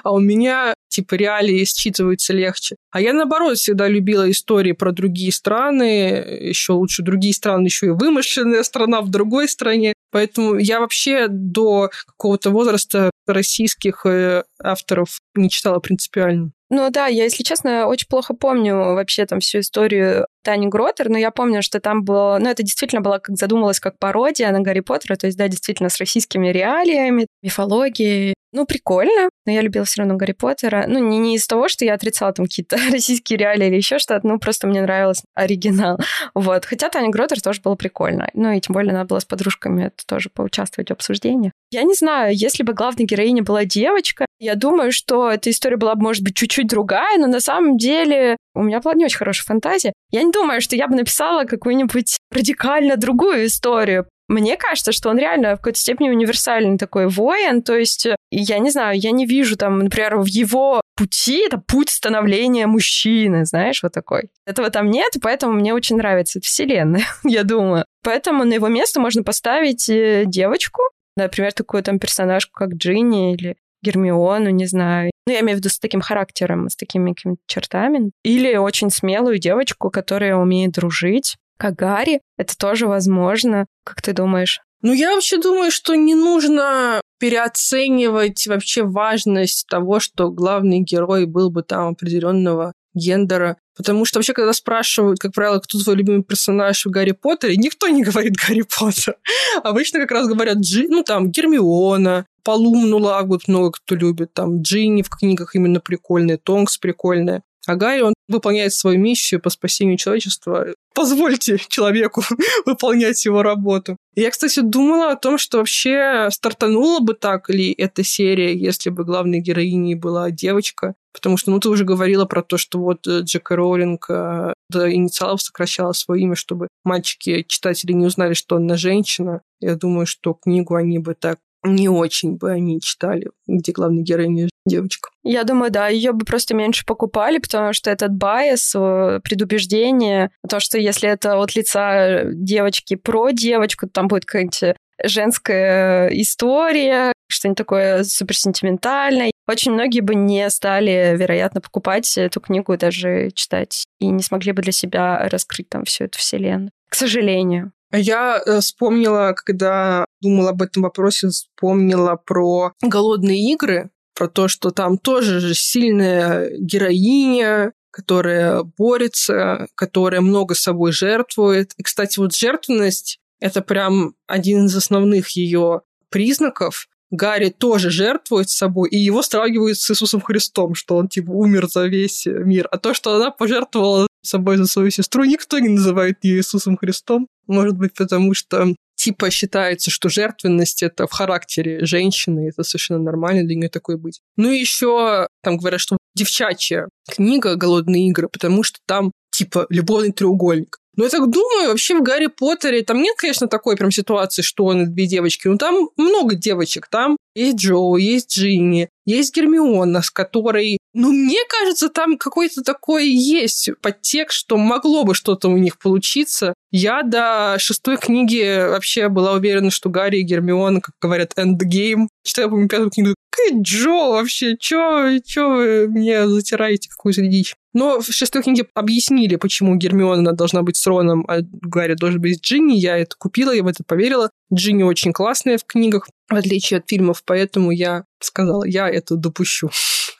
а у меня типа реалии считываются легче. А я, наоборот, всегда любила истории про другие страны, еще лучше другие страны, еще и вымышленная страна в другой стране. Поэтому я вообще до какого-то возраста российских э, авторов не читала принципиально. Ну да, я, если честно, очень плохо помню вообще там всю историю Тани Гротер, но я помню, что там было... Ну, это действительно было, как задумалось, как пародия на Гарри Поттера, то есть, да, действительно, с российскими реалиями, мифологией. Ну, прикольно, но я любила все равно Гарри Поттера. Ну, не, не из того, что я отрицала там какие-то российские реалии или еще что-то, ну, просто мне нравился оригинал. Вот. Хотя Таня Гротер тоже было прикольно. Ну, и тем более надо было с подружками это тоже поучаствовать в обсуждениях. Я не знаю, если бы главной героиней была девочка, я думаю, что эта история была бы, может быть, чуть-чуть другая, но на самом деле у меня была не очень хорошая фантазия. Я не думаю, что я бы написала какую-нибудь радикально другую историю. Мне кажется, что он реально в какой-то степени универсальный такой воин. То есть, я не знаю, я не вижу там, например, в его пути, это путь становления мужчины, знаешь, вот такой. Этого там нет, поэтому мне очень нравится эта вселенная, я думаю. Поэтому на его место можно поставить э, девочку, например, такую там персонажку, как Джинни или Гермиону, не знаю. Ну, я имею в виду с таким характером, с такими какими-то чертами. Или очень смелую девочку, которая умеет дружить, как Гарри. Это тоже возможно. Как ты думаешь? Ну, я вообще думаю, что не нужно переоценивать вообще важность того, что главный герой был бы там определенного гендера. Потому что вообще, когда спрашивают, как правило, кто твой любимый персонаж в Гарри Поттере, никто не говорит Гарри Поттер. Обычно как раз говорят Джи, ну там Гермиона, Полумну Лагут много кто любит, там Джинни в книгах именно прикольная, Тонкс прикольная. А Гарри, он выполняет свою миссию по спасению человечества. Позвольте человеку выполнять его работу. Я, кстати, думала о том, что вообще стартанула бы так ли эта серия, если бы главной героиней была девочка. Потому что, ну, ты уже говорила про то, что вот э, Джей Кей Роулинг э, до инициалов сокращала свое имя, чтобы мальчики, читатели не узнали, что она женщина. Я думаю, что книгу они бы так не очень бы они читали, где главная героиня девочка. Я думаю, да, ее бы просто меньше покупали, потому что этот bias, предубеждение, то, что если это от лица девочки про девочку, там будет какая-нибудь женская история, что-нибудь такое суперсентиментальное. Очень многие бы не стали, вероятно, покупать эту книгу, даже читать, и не смогли бы для себя раскрыть там всю эту вселенную. К сожалению. Я э, вспомнила, когда думала об этом вопросе, вспомнила про голодные игры, про то, что там тоже же сильная героиня, которая борется, которая много собой жертвует. И, кстати, вот жертвенность — это прям один из основных ее признаков. Гарри тоже жертвует собой, и его сравнивают с Иисусом Христом, что он типа умер за весь мир. А то, что она пожертвовала собой за свою сестру, никто не называет ее Иисусом Христом. Может быть, потому что типа считается, что жертвенность это в характере женщины, это совершенно нормально для нее такой быть. Ну и еще там говорят, что девчачья книга «Голодные игры», потому что там типа любовный треугольник. Но я так думаю, вообще в Гарри Поттере там нет, конечно, такой прям ситуации, что он и две девочки. Ну, там много девочек. Там есть Джоу, есть Джинни, есть Гермиона, с которой, ну, мне кажется, там какой-то такой есть подтекст, что могло бы что-то у них получиться. Я до шестой книги вообще была уверена, что Гарри и Гермиона, как говорят, эндгейм. Читаю, помню, пятую книгу, какая Джо вообще? Чё, чё вы мне затираете какую-то дичь? Но в шестой книге объяснили, почему Гермиона должна быть с Роном, а Гарри должен быть с Джинни. Я это купила, я в это поверила. Джинни очень классная в книгах, в отличие от фильмов, поэтому я сказала, я это допущу.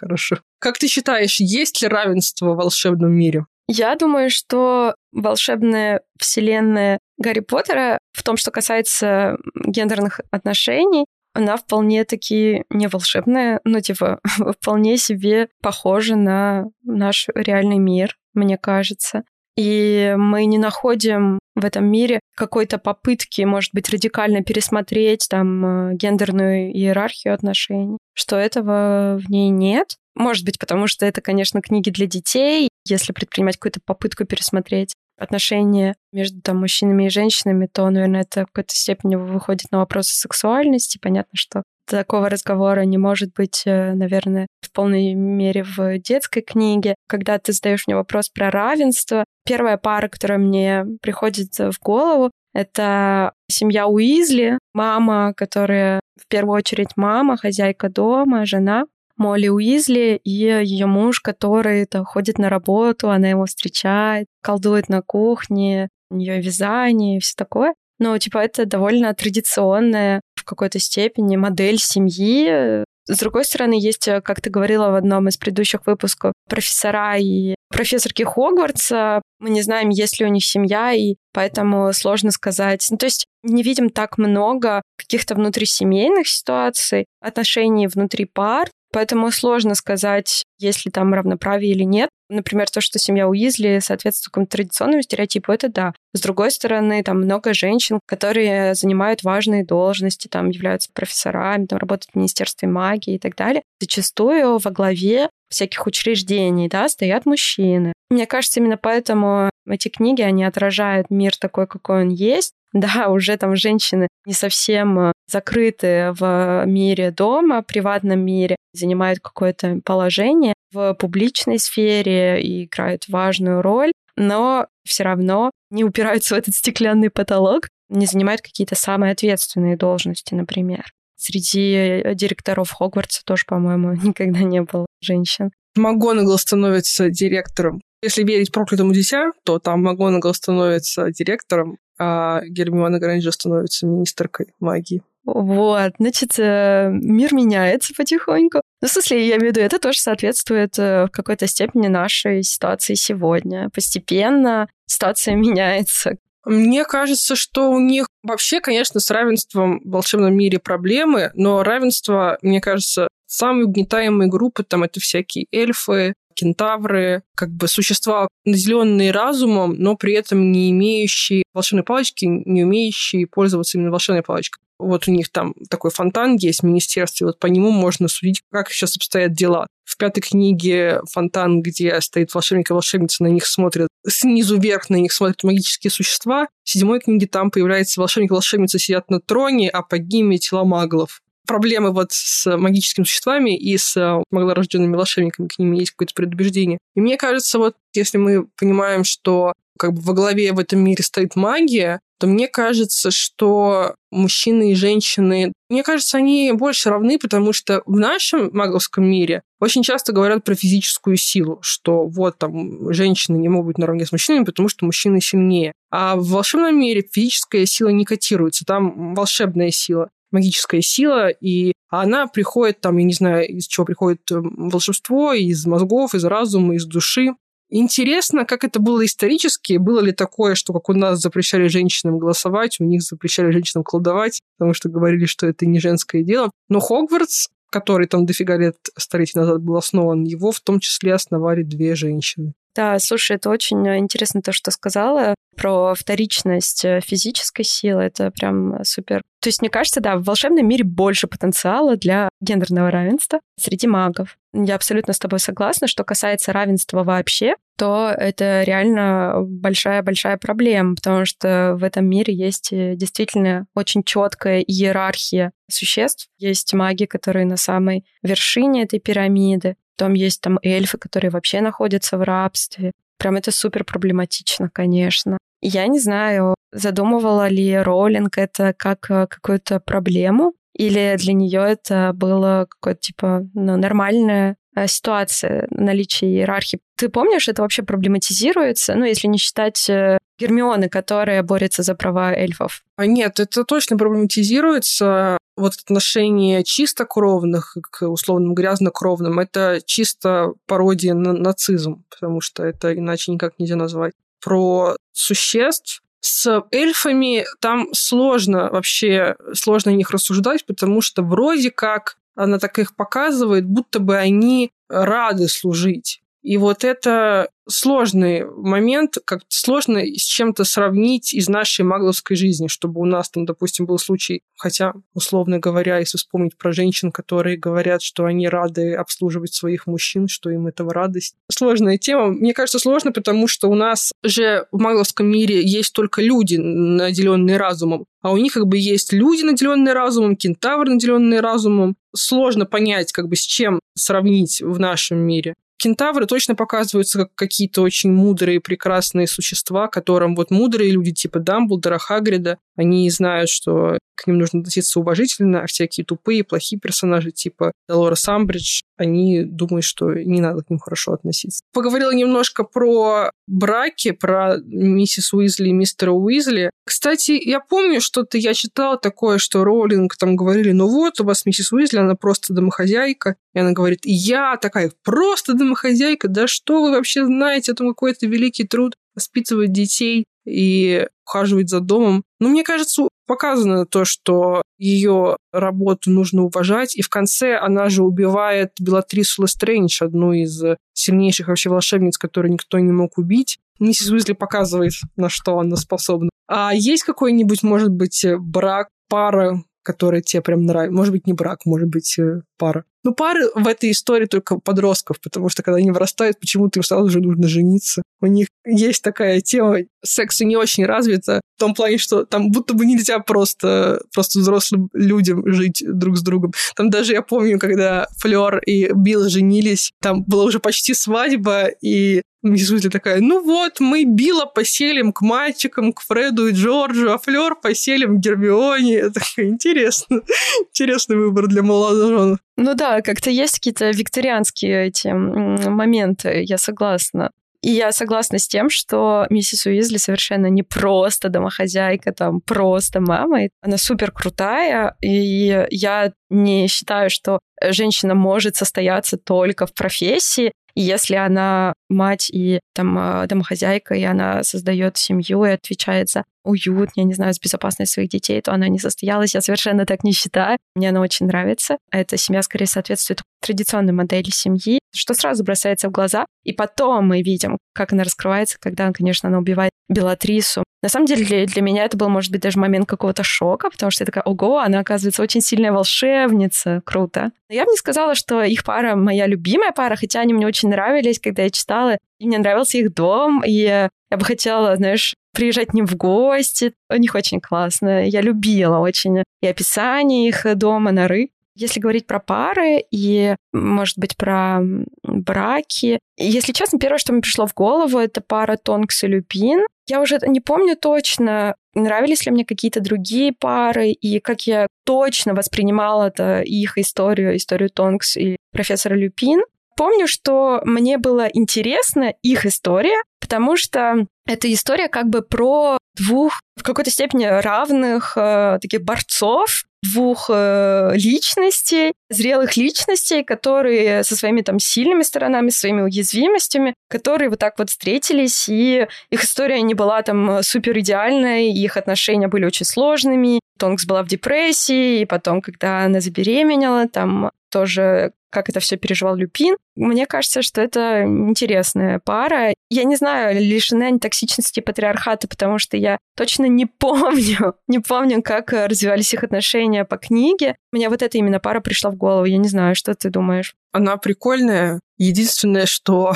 Хорошо. Как ты считаешь, есть ли равенство в волшебном мире? Я думаю, что волшебная вселенная Гарри Поттера в том, что касается гендерных отношений, она вполне таки не волшебная, но типа вполне себе похожа на наш реальный мир, мне кажется. И мы не находим в этом мире какой-то попытки, может быть, радикально пересмотреть там э, гендерную иерархию отношений, что этого в ней нет. Может быть, потому что это, конечно, книги для детей. Если предпринимать какую-то попытку пересмотреть отношения между там, мужчинами и женщинами, то, наверное, это в какой-то степени выходит на вопросы сексуальности. Понятно, что такого разговора не может быть, э, наверное, в полной мере в детской книге. Когда ты задаешь мне вопрос про равенство, первая пара, которая мне приходит в голову, это семья Уизли, мама, которая в первую очередь мама, хозяйка дома, жена, Молли Уизли и ее муж, который -то ходит на работу, она его встречает, колдует на кухне, у нее вязание и все такое. Но, типа, это довольно традиционная в какой-то степени модель семьи. С другой стороны, есть, как ты говорила в одном из предыдущих выпусков, профессора и профессорки Хогвартса. Мы не знаем, есть ли у них семья, и поэтому сложно сказать. Ну, то есть не видим так много каких-то внутрисемейных ситуаций, отношений внутри пар, Поэтому сложно сказать, есть ли там равноправие или нет. Например, то, что семья Уизли соответствует какому-то традиционному стереотипу, это да. С другой стороны, там много женщин, которые занимают важные должности, там являются профессорами, там работают в Министерстве магии и так далее. Зачастую во главе всяких учреждений, да, стоят мужчины. Мне кажется, именно поэтому эти книги, они отражают мир такой, какой он есть, да, уже там женщины не совсем э, закрыты в мире дома, в приватном мире, занимают какое-то положение в публичной сфере и играют важную роль, но все равно не упираются в этот стеклянный потолок, не занимают какие-то самые ответственные должности, например. Среди директоров Хогвартса тоже, по-моему, никогда не было женщин. МакГонагал становится директором. Если верить проклятому дитя, то там МакГонагал становится директором, а Гермиона Грейнджер становится министркой магии. Вот, значит, э, мир меняется потихоньку. Ну, в смысле, я имею в виду, это тоже соответствует э, в какой-то степени нашей ситуации сегодня. Постепенно ситуация меняется. Мне кажется, что у них вообще, конечно, с равенством в волшебном мире проблемы, но равенство, мне кажется, самые угнетаемые группы, там это всякие эльфы, кентавры, как бы существа, наделенные разумом, но при этом не имеющие волшебной палочки, не умеющие пользоваться именно волшебной палочкой. Вот у них там такой фонтан есть в министерстве, вот по нему можно судить, как сейчас обстоят дела. В пятой книге фонтан, где стоит волшебник и волшебница, на них смотрят снизу вверх, на них смотрят магические существа. В седьмой книге там появляется волшебник и волшебница сидят на троне, а под ними тела маглов проблемы вот с магическими существами и с э, маглорожденными волшебниками, к ним есть какое-то предубеждение. И мне кажется, вот если мы понимаем, что как бы во главе в этом мире стоит магия, то мне кажется, что мужчины и женщины, мне кажется, они больше равны, потому что в нашем магловском мире очень часто говорят про физическую силу, что вот там женщины не могут быть наравне с мужчинами, потому что мужчины сильнее. А в волшебном мире физическая сила не котируется, там волшебная сила магическая сила, и она приходит там, я не знаю, из чего приходит эм, волшебство, из мозгов, из разума, из души. Интересно, как это было исторически. Было ли такое, что как у нас запрещали женщинам голосовать, у них запрещали женщинам колдовать, потому что говорили, что это не женское дело. Но Хогвартс, который там дофига лет столетий назад был основан, его в том числе основали две женщины. Да, слушай, это очень интересно то, что сказала про вторичность э, физической силы. Это прям супер. То есть, мне кажется, да, в волшебном мире больше потенциала для гендерного равенства среди магов. Я абсолютно с тобой согласна. Что касается равенства вообще, то это реально большая-большая проблема, потому что в этом мире есть э, действительно очень четкая иерархия существ. Есть маги, которые на самой вершине этой пирамиды, Потом есть там эльфы, которые вообще находятся в рабстве. Прям это супер проблематично, конечно. Я не знаю, задумывала ли Роллинг это как э, какую-то проблему, или для нее это было какое-то типа ну, нормальная э, ситуация наличия иерархии. Ты помнишь, это вообще проблематизируется? Ну, если не считать э, Гермионы, которая борется за права эльфов. А нет, это точно проблематизируется вот отношение чистокровных к условным грязнокровным, это чисто пародия на нацизм, потому что это иначе никак нельзя назвать. Про существ с эльфами там сложно вообще, сложно о них рассуждать, потому что вроде как она так их показывает, будто бы они рады служить. И вот это сложный момент, как сложно с чем-то сравнить из нашей магловской жизни, чтобы у нас там, допустим, был случай, хотя, условно говоря, если вспомнить про женщин, которые говорят, что они рады обслуживать своих мужчин, что им этого радость. Сложная тема. Мне кажется, сложно, потому что у нас же в магловском мире есть только люди, наделенные разумом, а у них как бы есть люди, наделенные разумом, кентавры, наделенные разумом. Сложно понять, как бы с чем сравнить в нашем мире кентавры точно показываются как какие-то очень мудрые, прекрасные существа, которым вот мудрые люди типа Дамблдора, Хагрида, они знают, что к ним нужно относиться уважительно, а всякие тупые, плохие персонажи типа Долора Самбридж, они думают, что не надо к ним хорошо относиться. Поговорила немножко про браки, про миссис Уизли и мистера Уизли. Кстати, я помню, что-то я читала такое, что Роулинг там говорили, ну вот, у вас миссис Уизли, она просто домохозяйка. И она говорит, я такая, просто домохозяйка, да что вы вообще знаете, это какой-то великий труд воспитывать детей и ухаживать за домом. Но мне кажется, показано то, что ее работу нужно уважать. И в конце она же убивает Белатрису Лестрэндж, одну из сильнейших вообще волшебниц, которую никто не мог убить. Миссис Уизли показывает, на что она способна. А есть какой-нибудь, может быть, брак, пара, которая тебе прям нравится? Может быть, не брак, может быть, э, пара. Ну, пары в этой истории только подростков, потому что когда они вырастают, почему-то им сразу же нужно жениться. У них есть такая тема, секса не очень развита, в том плане, что там будто бы нельзя просто, просто взрослым людям жить друг с другом. Там даже я помню, когда Флёр и Билл женились, там была уже почти свадьба, и Мисс такая, ну вот, мы Билла поселим к мальчикам, к Фреду и Джорджу, а Флёр поселим к Гермионе. Это интересно. Интересный выбор для молодоженов. Ну да, как-то есть какие-то викторианские эти моменты, я согласна. И я согласна с тем, что миссис Уизли совершенно не просто домохозяйка, там просто мама. Она супер крутая, и я не считаю, что женщина может состояться только в профессии. Если она мать и там а, домохозяйка, и она создает семью и отвечает за уют, я не знаю, с безопасность своих детей, то она не состоялась. Я совершенно так не считаю. Мне она очень нравится. Эта семья скорее соответствует традиционной модели семьи, что сразу бросается в глаза. И потом мы видим, как она раскрывается, когда, конечно, она убивает Белатрису. На самом деле для, для меня это был, может быть, даже момент какого-то шока, потому что я такая, ого, она, оказывается, очень сильная волшебница, круто. Я бы не сказала, что их пара моя любимая пара, хотя они мне очень нравились, когда я читала, и мне нравился их дом, и я бы хотела, знаешь, приезжать к ним в гости. У них очень классно. Я любила очень и описание их дома, норы. Если говорить про пары и, может быть, про браки, если честно, первое, что мне пришло в голову, это пара Тонкс и Люпин. Я уже не помню точно, нравились ли мне какие-то другие пары, и как я точно воспринимала это их историю, историю Тонкс и профессора Люпин. Помню, что мне было интересно их история, потому что это история как бы про двух в какой-то степени равных э, таких борцов, двух э, личностей, зрелых личностей, которые со своими там сильными сторонами, своими уязвимостями, которые вот так вот встретились, и их история не была там супер идеальной, их отношения были очень сложными. Тонкс была в депрессии, и потом, когда она забеременела, там тоже как это все переживал Люпин. Мне кажется, что это интересная пара. Я не знаю, лишены они токсичности патриархата, потому что я точно не помню, не помню, как развивались их отношения по книге. Мне вот эта именно пара пришла в голову. Я не знаю, что ты думаешь? Она прикольная. Единственное, что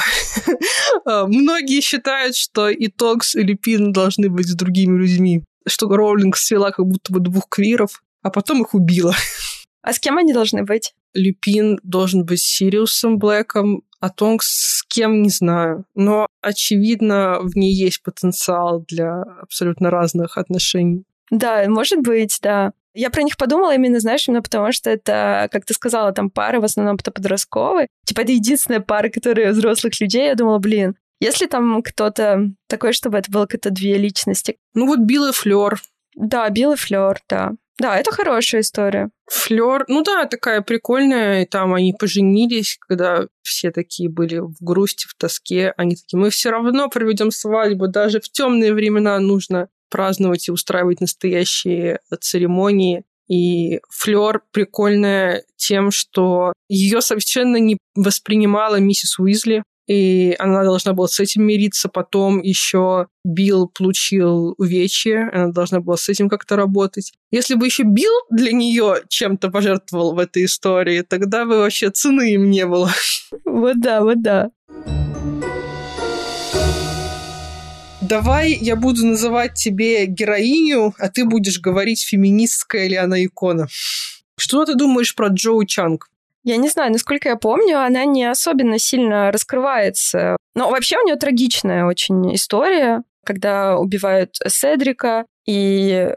э, многие считают, что и Токс, и Люпин должны быть с другими людьми. Что Роулинг свела как будто бы двух квиров, а потом их убила. А с кем они должны быть? Люпин должен быть Сириусом Блэком, а Тонкс с кем, не знаю. Но, очевидно, в ней есть потенциал для абсолютно разных отношений. Да, может быть, да. Я про них подумала именно, знаешь, именно потому что это, как ты сказала, там пары в основном-то подростковые. Типа это единственная пара, которая взрослых людей. Я думала, блин, если там кто-то такой, чтобы это было какие-то две личности. Ну вот Билл и Флёр. Да, Билл и Флёр, да. Да, это хорошая история. Флёр, ну да, такая прикольная. И там они поженились, когда все такие были в грусти, в тоске. Они такие, мы все равно проведем свадьбу. Даже в темные времена нужно праздновать и устраивать настоящие церемонии. И Флёр прикольная тем, что ее совершенно не воспринимала миссис Уизли и она должна была с этим мириться. Потом еще Билл получил увечье, она должна была с этим как-то работать. Если бы еще Билл для нее чем-то пожертвовал в этой истории, тогда бы вообще цены им не было. Вот да, вот да. Давай я буду называть тебе героиню, а ты будешь говорить, феминистская ли она икона. Что ты думаешь про Джоу Чанг? Я не знаю, насколько я помню, она не особенно сильно раскрывается. Но вообще у нее трагичная очень история, когда убивают Седрика, и э,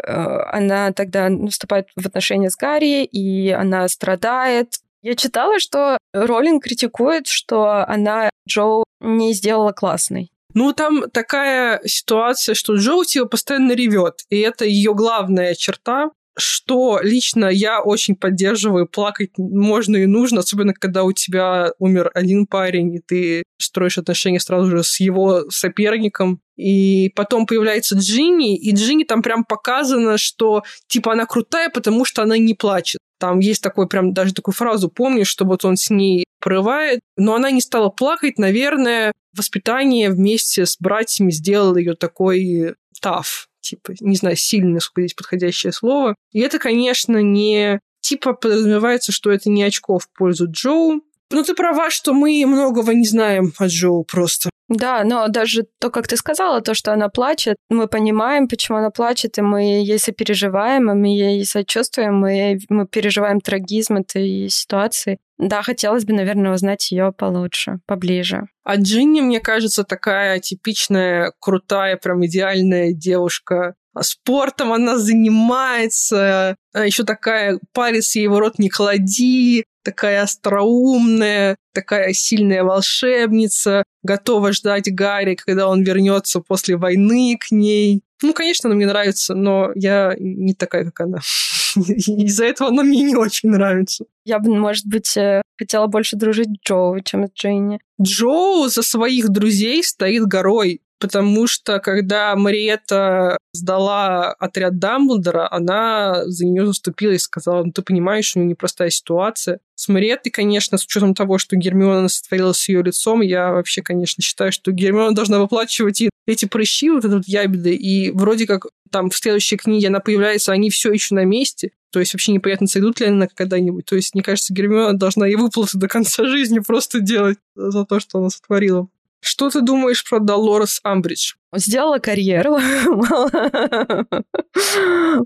она тогда вступает в отношения с Гарри, и она страдает. Я читала, что Роллинг критикует, что она Джоу не сделала классной. Ну, там такая ситуация, что Джоу типа постоянно ревет, и это ее главная черта что лично я очень поддерживаю, плакать можно и нужно, особенно когда у тебя умер один парень, и ты строишь отношения сразу же с его соперником. И потом появляется Джинни, и Джинни там прям показано, что типа она крутая, потому что она не плачет. Там есть такой прям даже такую фразу, помню, что вот он с ней прорывает, но она не стала плакать, наверное, воспитание вместе с братьями сделало ее такой таф, типа, не знаю, сильно, сколько здесь подходящее слово. И это, конечно, не типа подразумевается, что это не очко в пользу Джоу. Ну, ты права, что мы многого не знаем о Джоу просто. Да, но даже то, как ты сказала, то, что она плачет, мы понимаем, почему она плачет, и мы ей сопереживаем, и мы ей сочувствуем, и мы переживаем трагизм этой ситуации. Да, хотелось бы, наверное, узнать ее получше, поближе. А Джинни, мне кажется, такая типичная, крутая, прям идеальная девушка. Спортом она занимается, а еще такая палец ей в рот не клади, такая остроумная, такая сильная волшебница, готова ждать Гарри, когда он вернется после войны к ней. Ну, конечно, она мне нравится, но я не такая, как она. Из-за этого она мне не очень нравится. Я бы, может быть, э, хотела больше дружить с Джоу, чем с Дженни. Джоу за своих друзей стоит горой потому что когда Мариетта сдала отряд Дамблдора, она за нее заступила и сказала, ну ты понимаешь, у нее непростая ситуация. С Мариеттой, конечно, с учетом того, что Гермиона сотворила с ее лицом, я вообще, конечно, считаю, что Гермиона должна выплачивать и эти прыщи, вот этот ябеды, и вроде как там в следующей книге она появляется, они все еще на месте, то есть вообще непонятно, сойдут ли они когда-нибудь. То есть, мне кажется, Гермиона должна и выплаты до конца жизни просто делать за то, что она сотворила. Что ты думаешь про Долорес Амбридж? Сделала карьеру.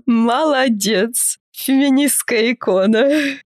Молодец. Феминистская икона.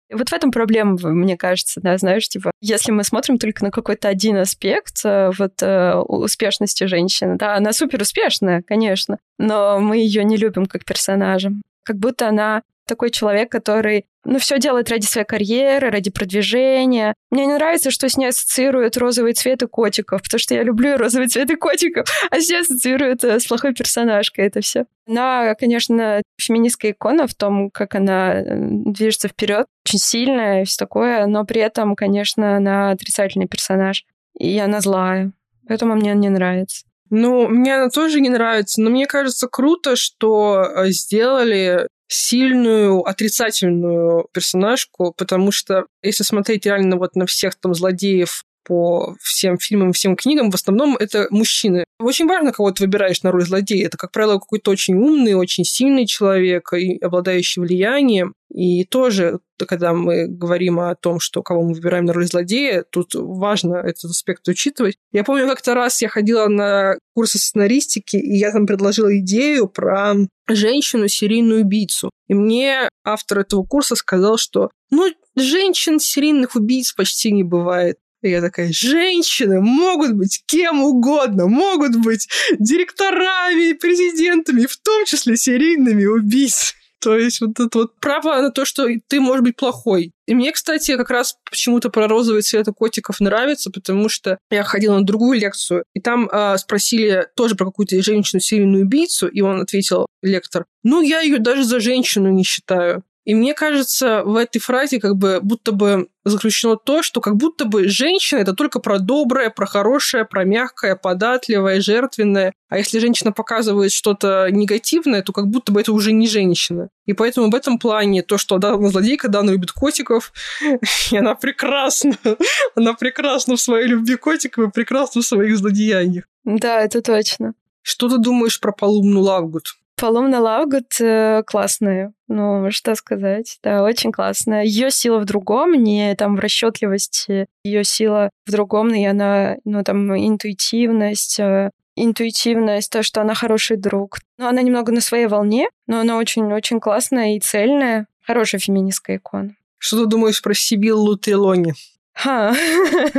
Вот в этом проблема, мне кажется, да, знаешь, типа, если мы смотрим только на какой-то один аспект э, вот э, успешности женщины, да, она супер успешная, конечно, но мы ее не любим как персонажа. Как будто она такой человек, который ну, все делает ради своей карьеры, ради продвижения. Мне не нравится, что с ней ассоциируют розовые цветы котиков, потому что я люблю розовые цветы котиков, а все ассоциируют э, с плохой персонажкой это все. Она, конечно, феминистская икона в том, как она э, движется вперед, очень сильная и все такое, но при этом, конечно, она отрицательный персонаж. И она злая. Поэтому мне не нравится. Ну, мне она тоже не нравится, но мне кажется круто, что э, сделали сильную отрицательную персонажку, потому что если смотреть реально вот на всех там злодеев по всем фильмам, всем книгам, в основном это мужчины. Очень важно, кого ты выбираешь на роль злодея. Это, как правило, какой-то очень умный, очень сильный человек, и обладающий влиянием. И тоже, когда мы говорим о том, что кого мы выбираем на роль злодея, тут важно этот аспект учитывать. Я помню, как-то раз я ходила на курсы сценаристики, и я там предложила идею про женщину-серийную убийцу. И мне автор этого курса сказал, что ну, женщин серийных убийц почти не бывает. И я такая, женщины могут быть кем угодно, могут быть директорами, президентами, в том числе серийными убийцами. То есть вот это вот право на то, что ты можешь быть плохой. И мне, кстати, как раз почему-то про розовый цвет котиков нравится, потому что я ходила на другую лекцию, и там э, спросили тоже про какую-то женщину серийную убийцу, и он ответил, лектор, ну, я ее даже за женщину не считаю. И мне кажется, в этой фразе как бы будто бы заключено то, что как будто бы женщина это только про доброе, про хорошее, про мягкое, податливое, жертвенное. А если женщина показывает что-то негативное, то как будто бы это уже не женщина. И поэтому в этом плане то, что да, она злодейка, да, она любит котиков, и она прекрасна. Она прекрасна в своей любви котиков и прекрасна в своих злодеяниях. Да, это точно. Что ты думаешь про Полумну Лавгуд? Полумна Лавгуд э, классная. Ну, что сказать. Да, очень классная. Ее сила в другом, не там в расчетливости. Ее сила в другом, и она, ну, там, интуитивность, э, интуитивность, то, что она хороший друг. Ну, она немного на своей волне, но она очень-очень классная и цельная. Хорошая феминистская икона. Что ты думаешь про Сибиллу Трелони? Ха.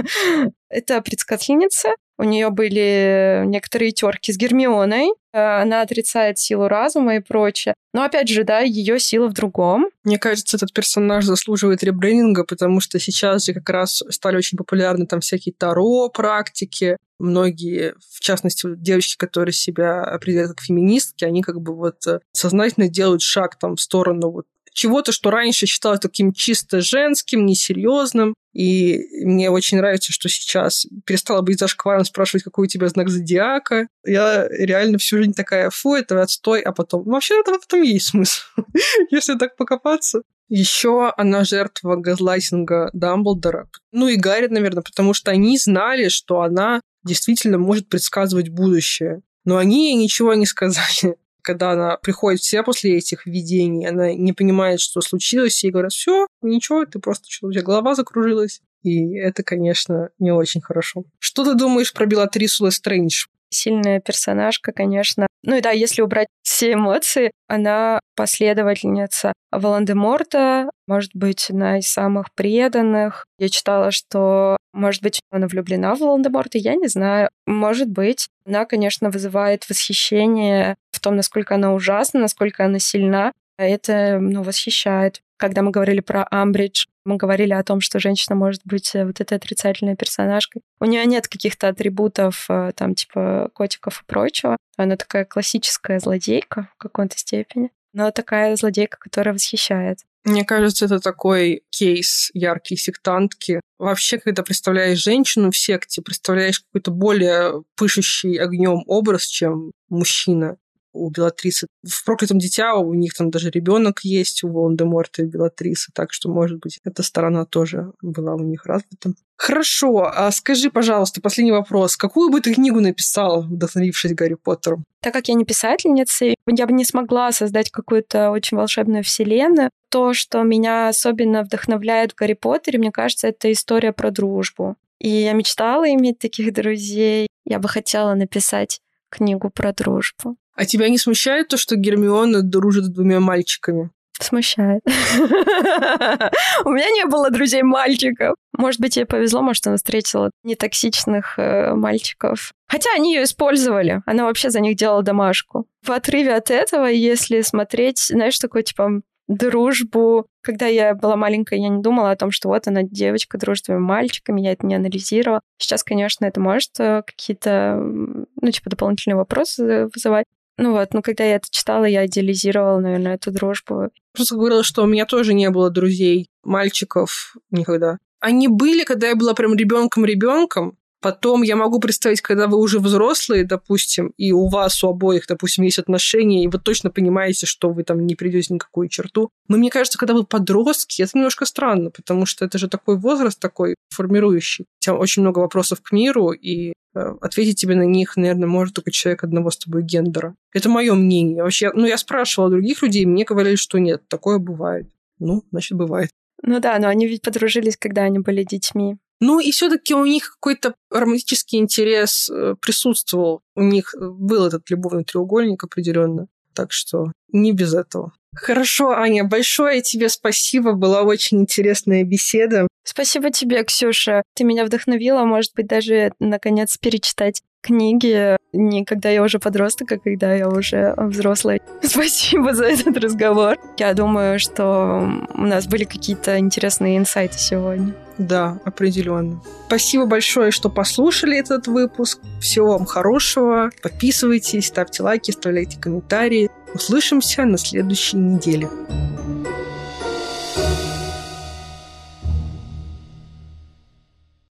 Это предсказательница. У нее были некоторые терки с Гермионой. Э, она отрицает силу разума и прочее. Но опять же, да, ее сила в другом. Мне кажется, этот персонаж заслуживает ребрендинга, потому что сейчас же как раз стали очень популярны там всякие таро практики. Многие, в частности, девочки, которые себя определяют как феминистки, они как бы вот э, сознательно делают шаг там в сторону вот чего-то, что раньше считалось таким чисто женским, несерьезным. И мне очень нравится, что сейчас перестала быть зашкваром спрашивать, какой у тебя знак зодиака. Я реально всю жизнь такая, фу, это отстой, а потом... Вообще, это в этом есть смысл, если так покопаться. Еще она жертва газлайтинга Дамблдора. Ну и Гарри, наверное, потому что они знали, что она действительно может предсказывать будущее. Но они ей ничего не сказали. Когда она приходит в себя после этих видений, она не понимает, что случилось, ей говорят, все, ничего, ты просто что у тебя голова закружилась. И это, конечно, не очень хорошо. Что ты думаешь про Белатрису Лестрэндж? Сильная персонажка, конечно. Ну и да, если убрать все эмоции, она последовательница Волан-де-Морта, может быть, одна из самых преданных. Я читала, что, может быть, она влюблена в Волан-де-Морта, я не знаю. Может быть. Она, конечно, вызывает восхищение в том, насколько она ужасна, насколько она сильна. Это, ну, восхищает. Когда мы говорили про Амбридж, мы говорили о том, что женщина может быть э, вот этой отрицательной персонажкой. У нее нет каких-то атрибутов, э, там, типа котиков и прочего. Она такая классическая злодейка в какой-то степени, но такая злодейка, которая восхищает. Мне кажется, это такой кейс яркий сектантки. Вообще, когда представляешь женщину в секте, представляешь какой-то более пышущий огнем образ, чем мужчина у Белатрисы. В «Проклятом дитя» у них там даже ребенок есть, у Волан-де-Морта и Белатрисы, так что, может быть, эта сторона тоже была у них развита. Хорошо, а скажи, пожалуйста, последний вопрос. Какую бы ты книгу написал, вдохновившись Гарри Поттером? Так как я не писательница, я бы не смогла создать какую-то очень волшебную вселенную. То, что меня особенно вдохновляет в Гарри Поттере, мне кажется, это история про дружбу. И я мечтала иметь таких друзей. Я бы хотела написать книгу про дружбу. А тебя не смущает то, что Гермиона дружит с двумя мальчиками? Смущает. У меня не было друзей мальчиков. Может быть, ей повезло, может, она встретила нетоксичных э, мальчиков. Хотя они ее использовали. Она вообще за них делала домашку. В отрыве от этого, если смотреть, знаешь, такой, типа, дружбу. Когда я была маленькая, я не думала о том, что вот она девочка дружит с двумя мальчиками, я это не анализировала. Сейчас, конечно, это может э, какие-то, ну, типа, дополнительные вопросы вызывать. Ну вот, но когда я это читала, я идеализировала, наверное, эту дружбу. Просто говорила, что у меня тоже не было друзей, мальчиков никогда. Они были, когда я была прям ребенком-ребенком, Потом я могу представить, когда вы уже взрослые, допустим, и у вас у обоих, допустим, есть отношения, и вы точно понимаете, что вы там не придете никакую черту. Но мне кажется, когда вы подростки, это немножко странно, потому что это же такой возраст такой формирующий. Тебя очень много вопросов к миру, и ответить тебе на них, наверное, может только человек одного с тобой гендера. Это мое мнение. Вообще, ну, я спрашивала других людей, мне говорили, что нет, такое бывает. Ну, значит, бывает. Ну да, но они ведь подружились, когда они были детьми. Ну и все-таки у них какой-то романтический интерес э, присутствовал. У них был этот любовный треугольник определенно. Так что не без этого. Хорошо, Аня, большое тебе спасибо. Была очень интересная беседа. Спасибо тебе, Ксюша. Ты меня вдохновила, может быть, даже наконец перечитать книги не когда я уже подросток, а когда я уже взрослый. Спасибо за этот разговор. Я думаю, что у нас были какие-то интересные инсайты сегодня. Да, определенно. Спасибо большое, что послушали этот выпуск. Всего вам хорошего. Подписывайтесь, ставьте лайки, оставляйте комментарии. Услышимся на следующей неделе.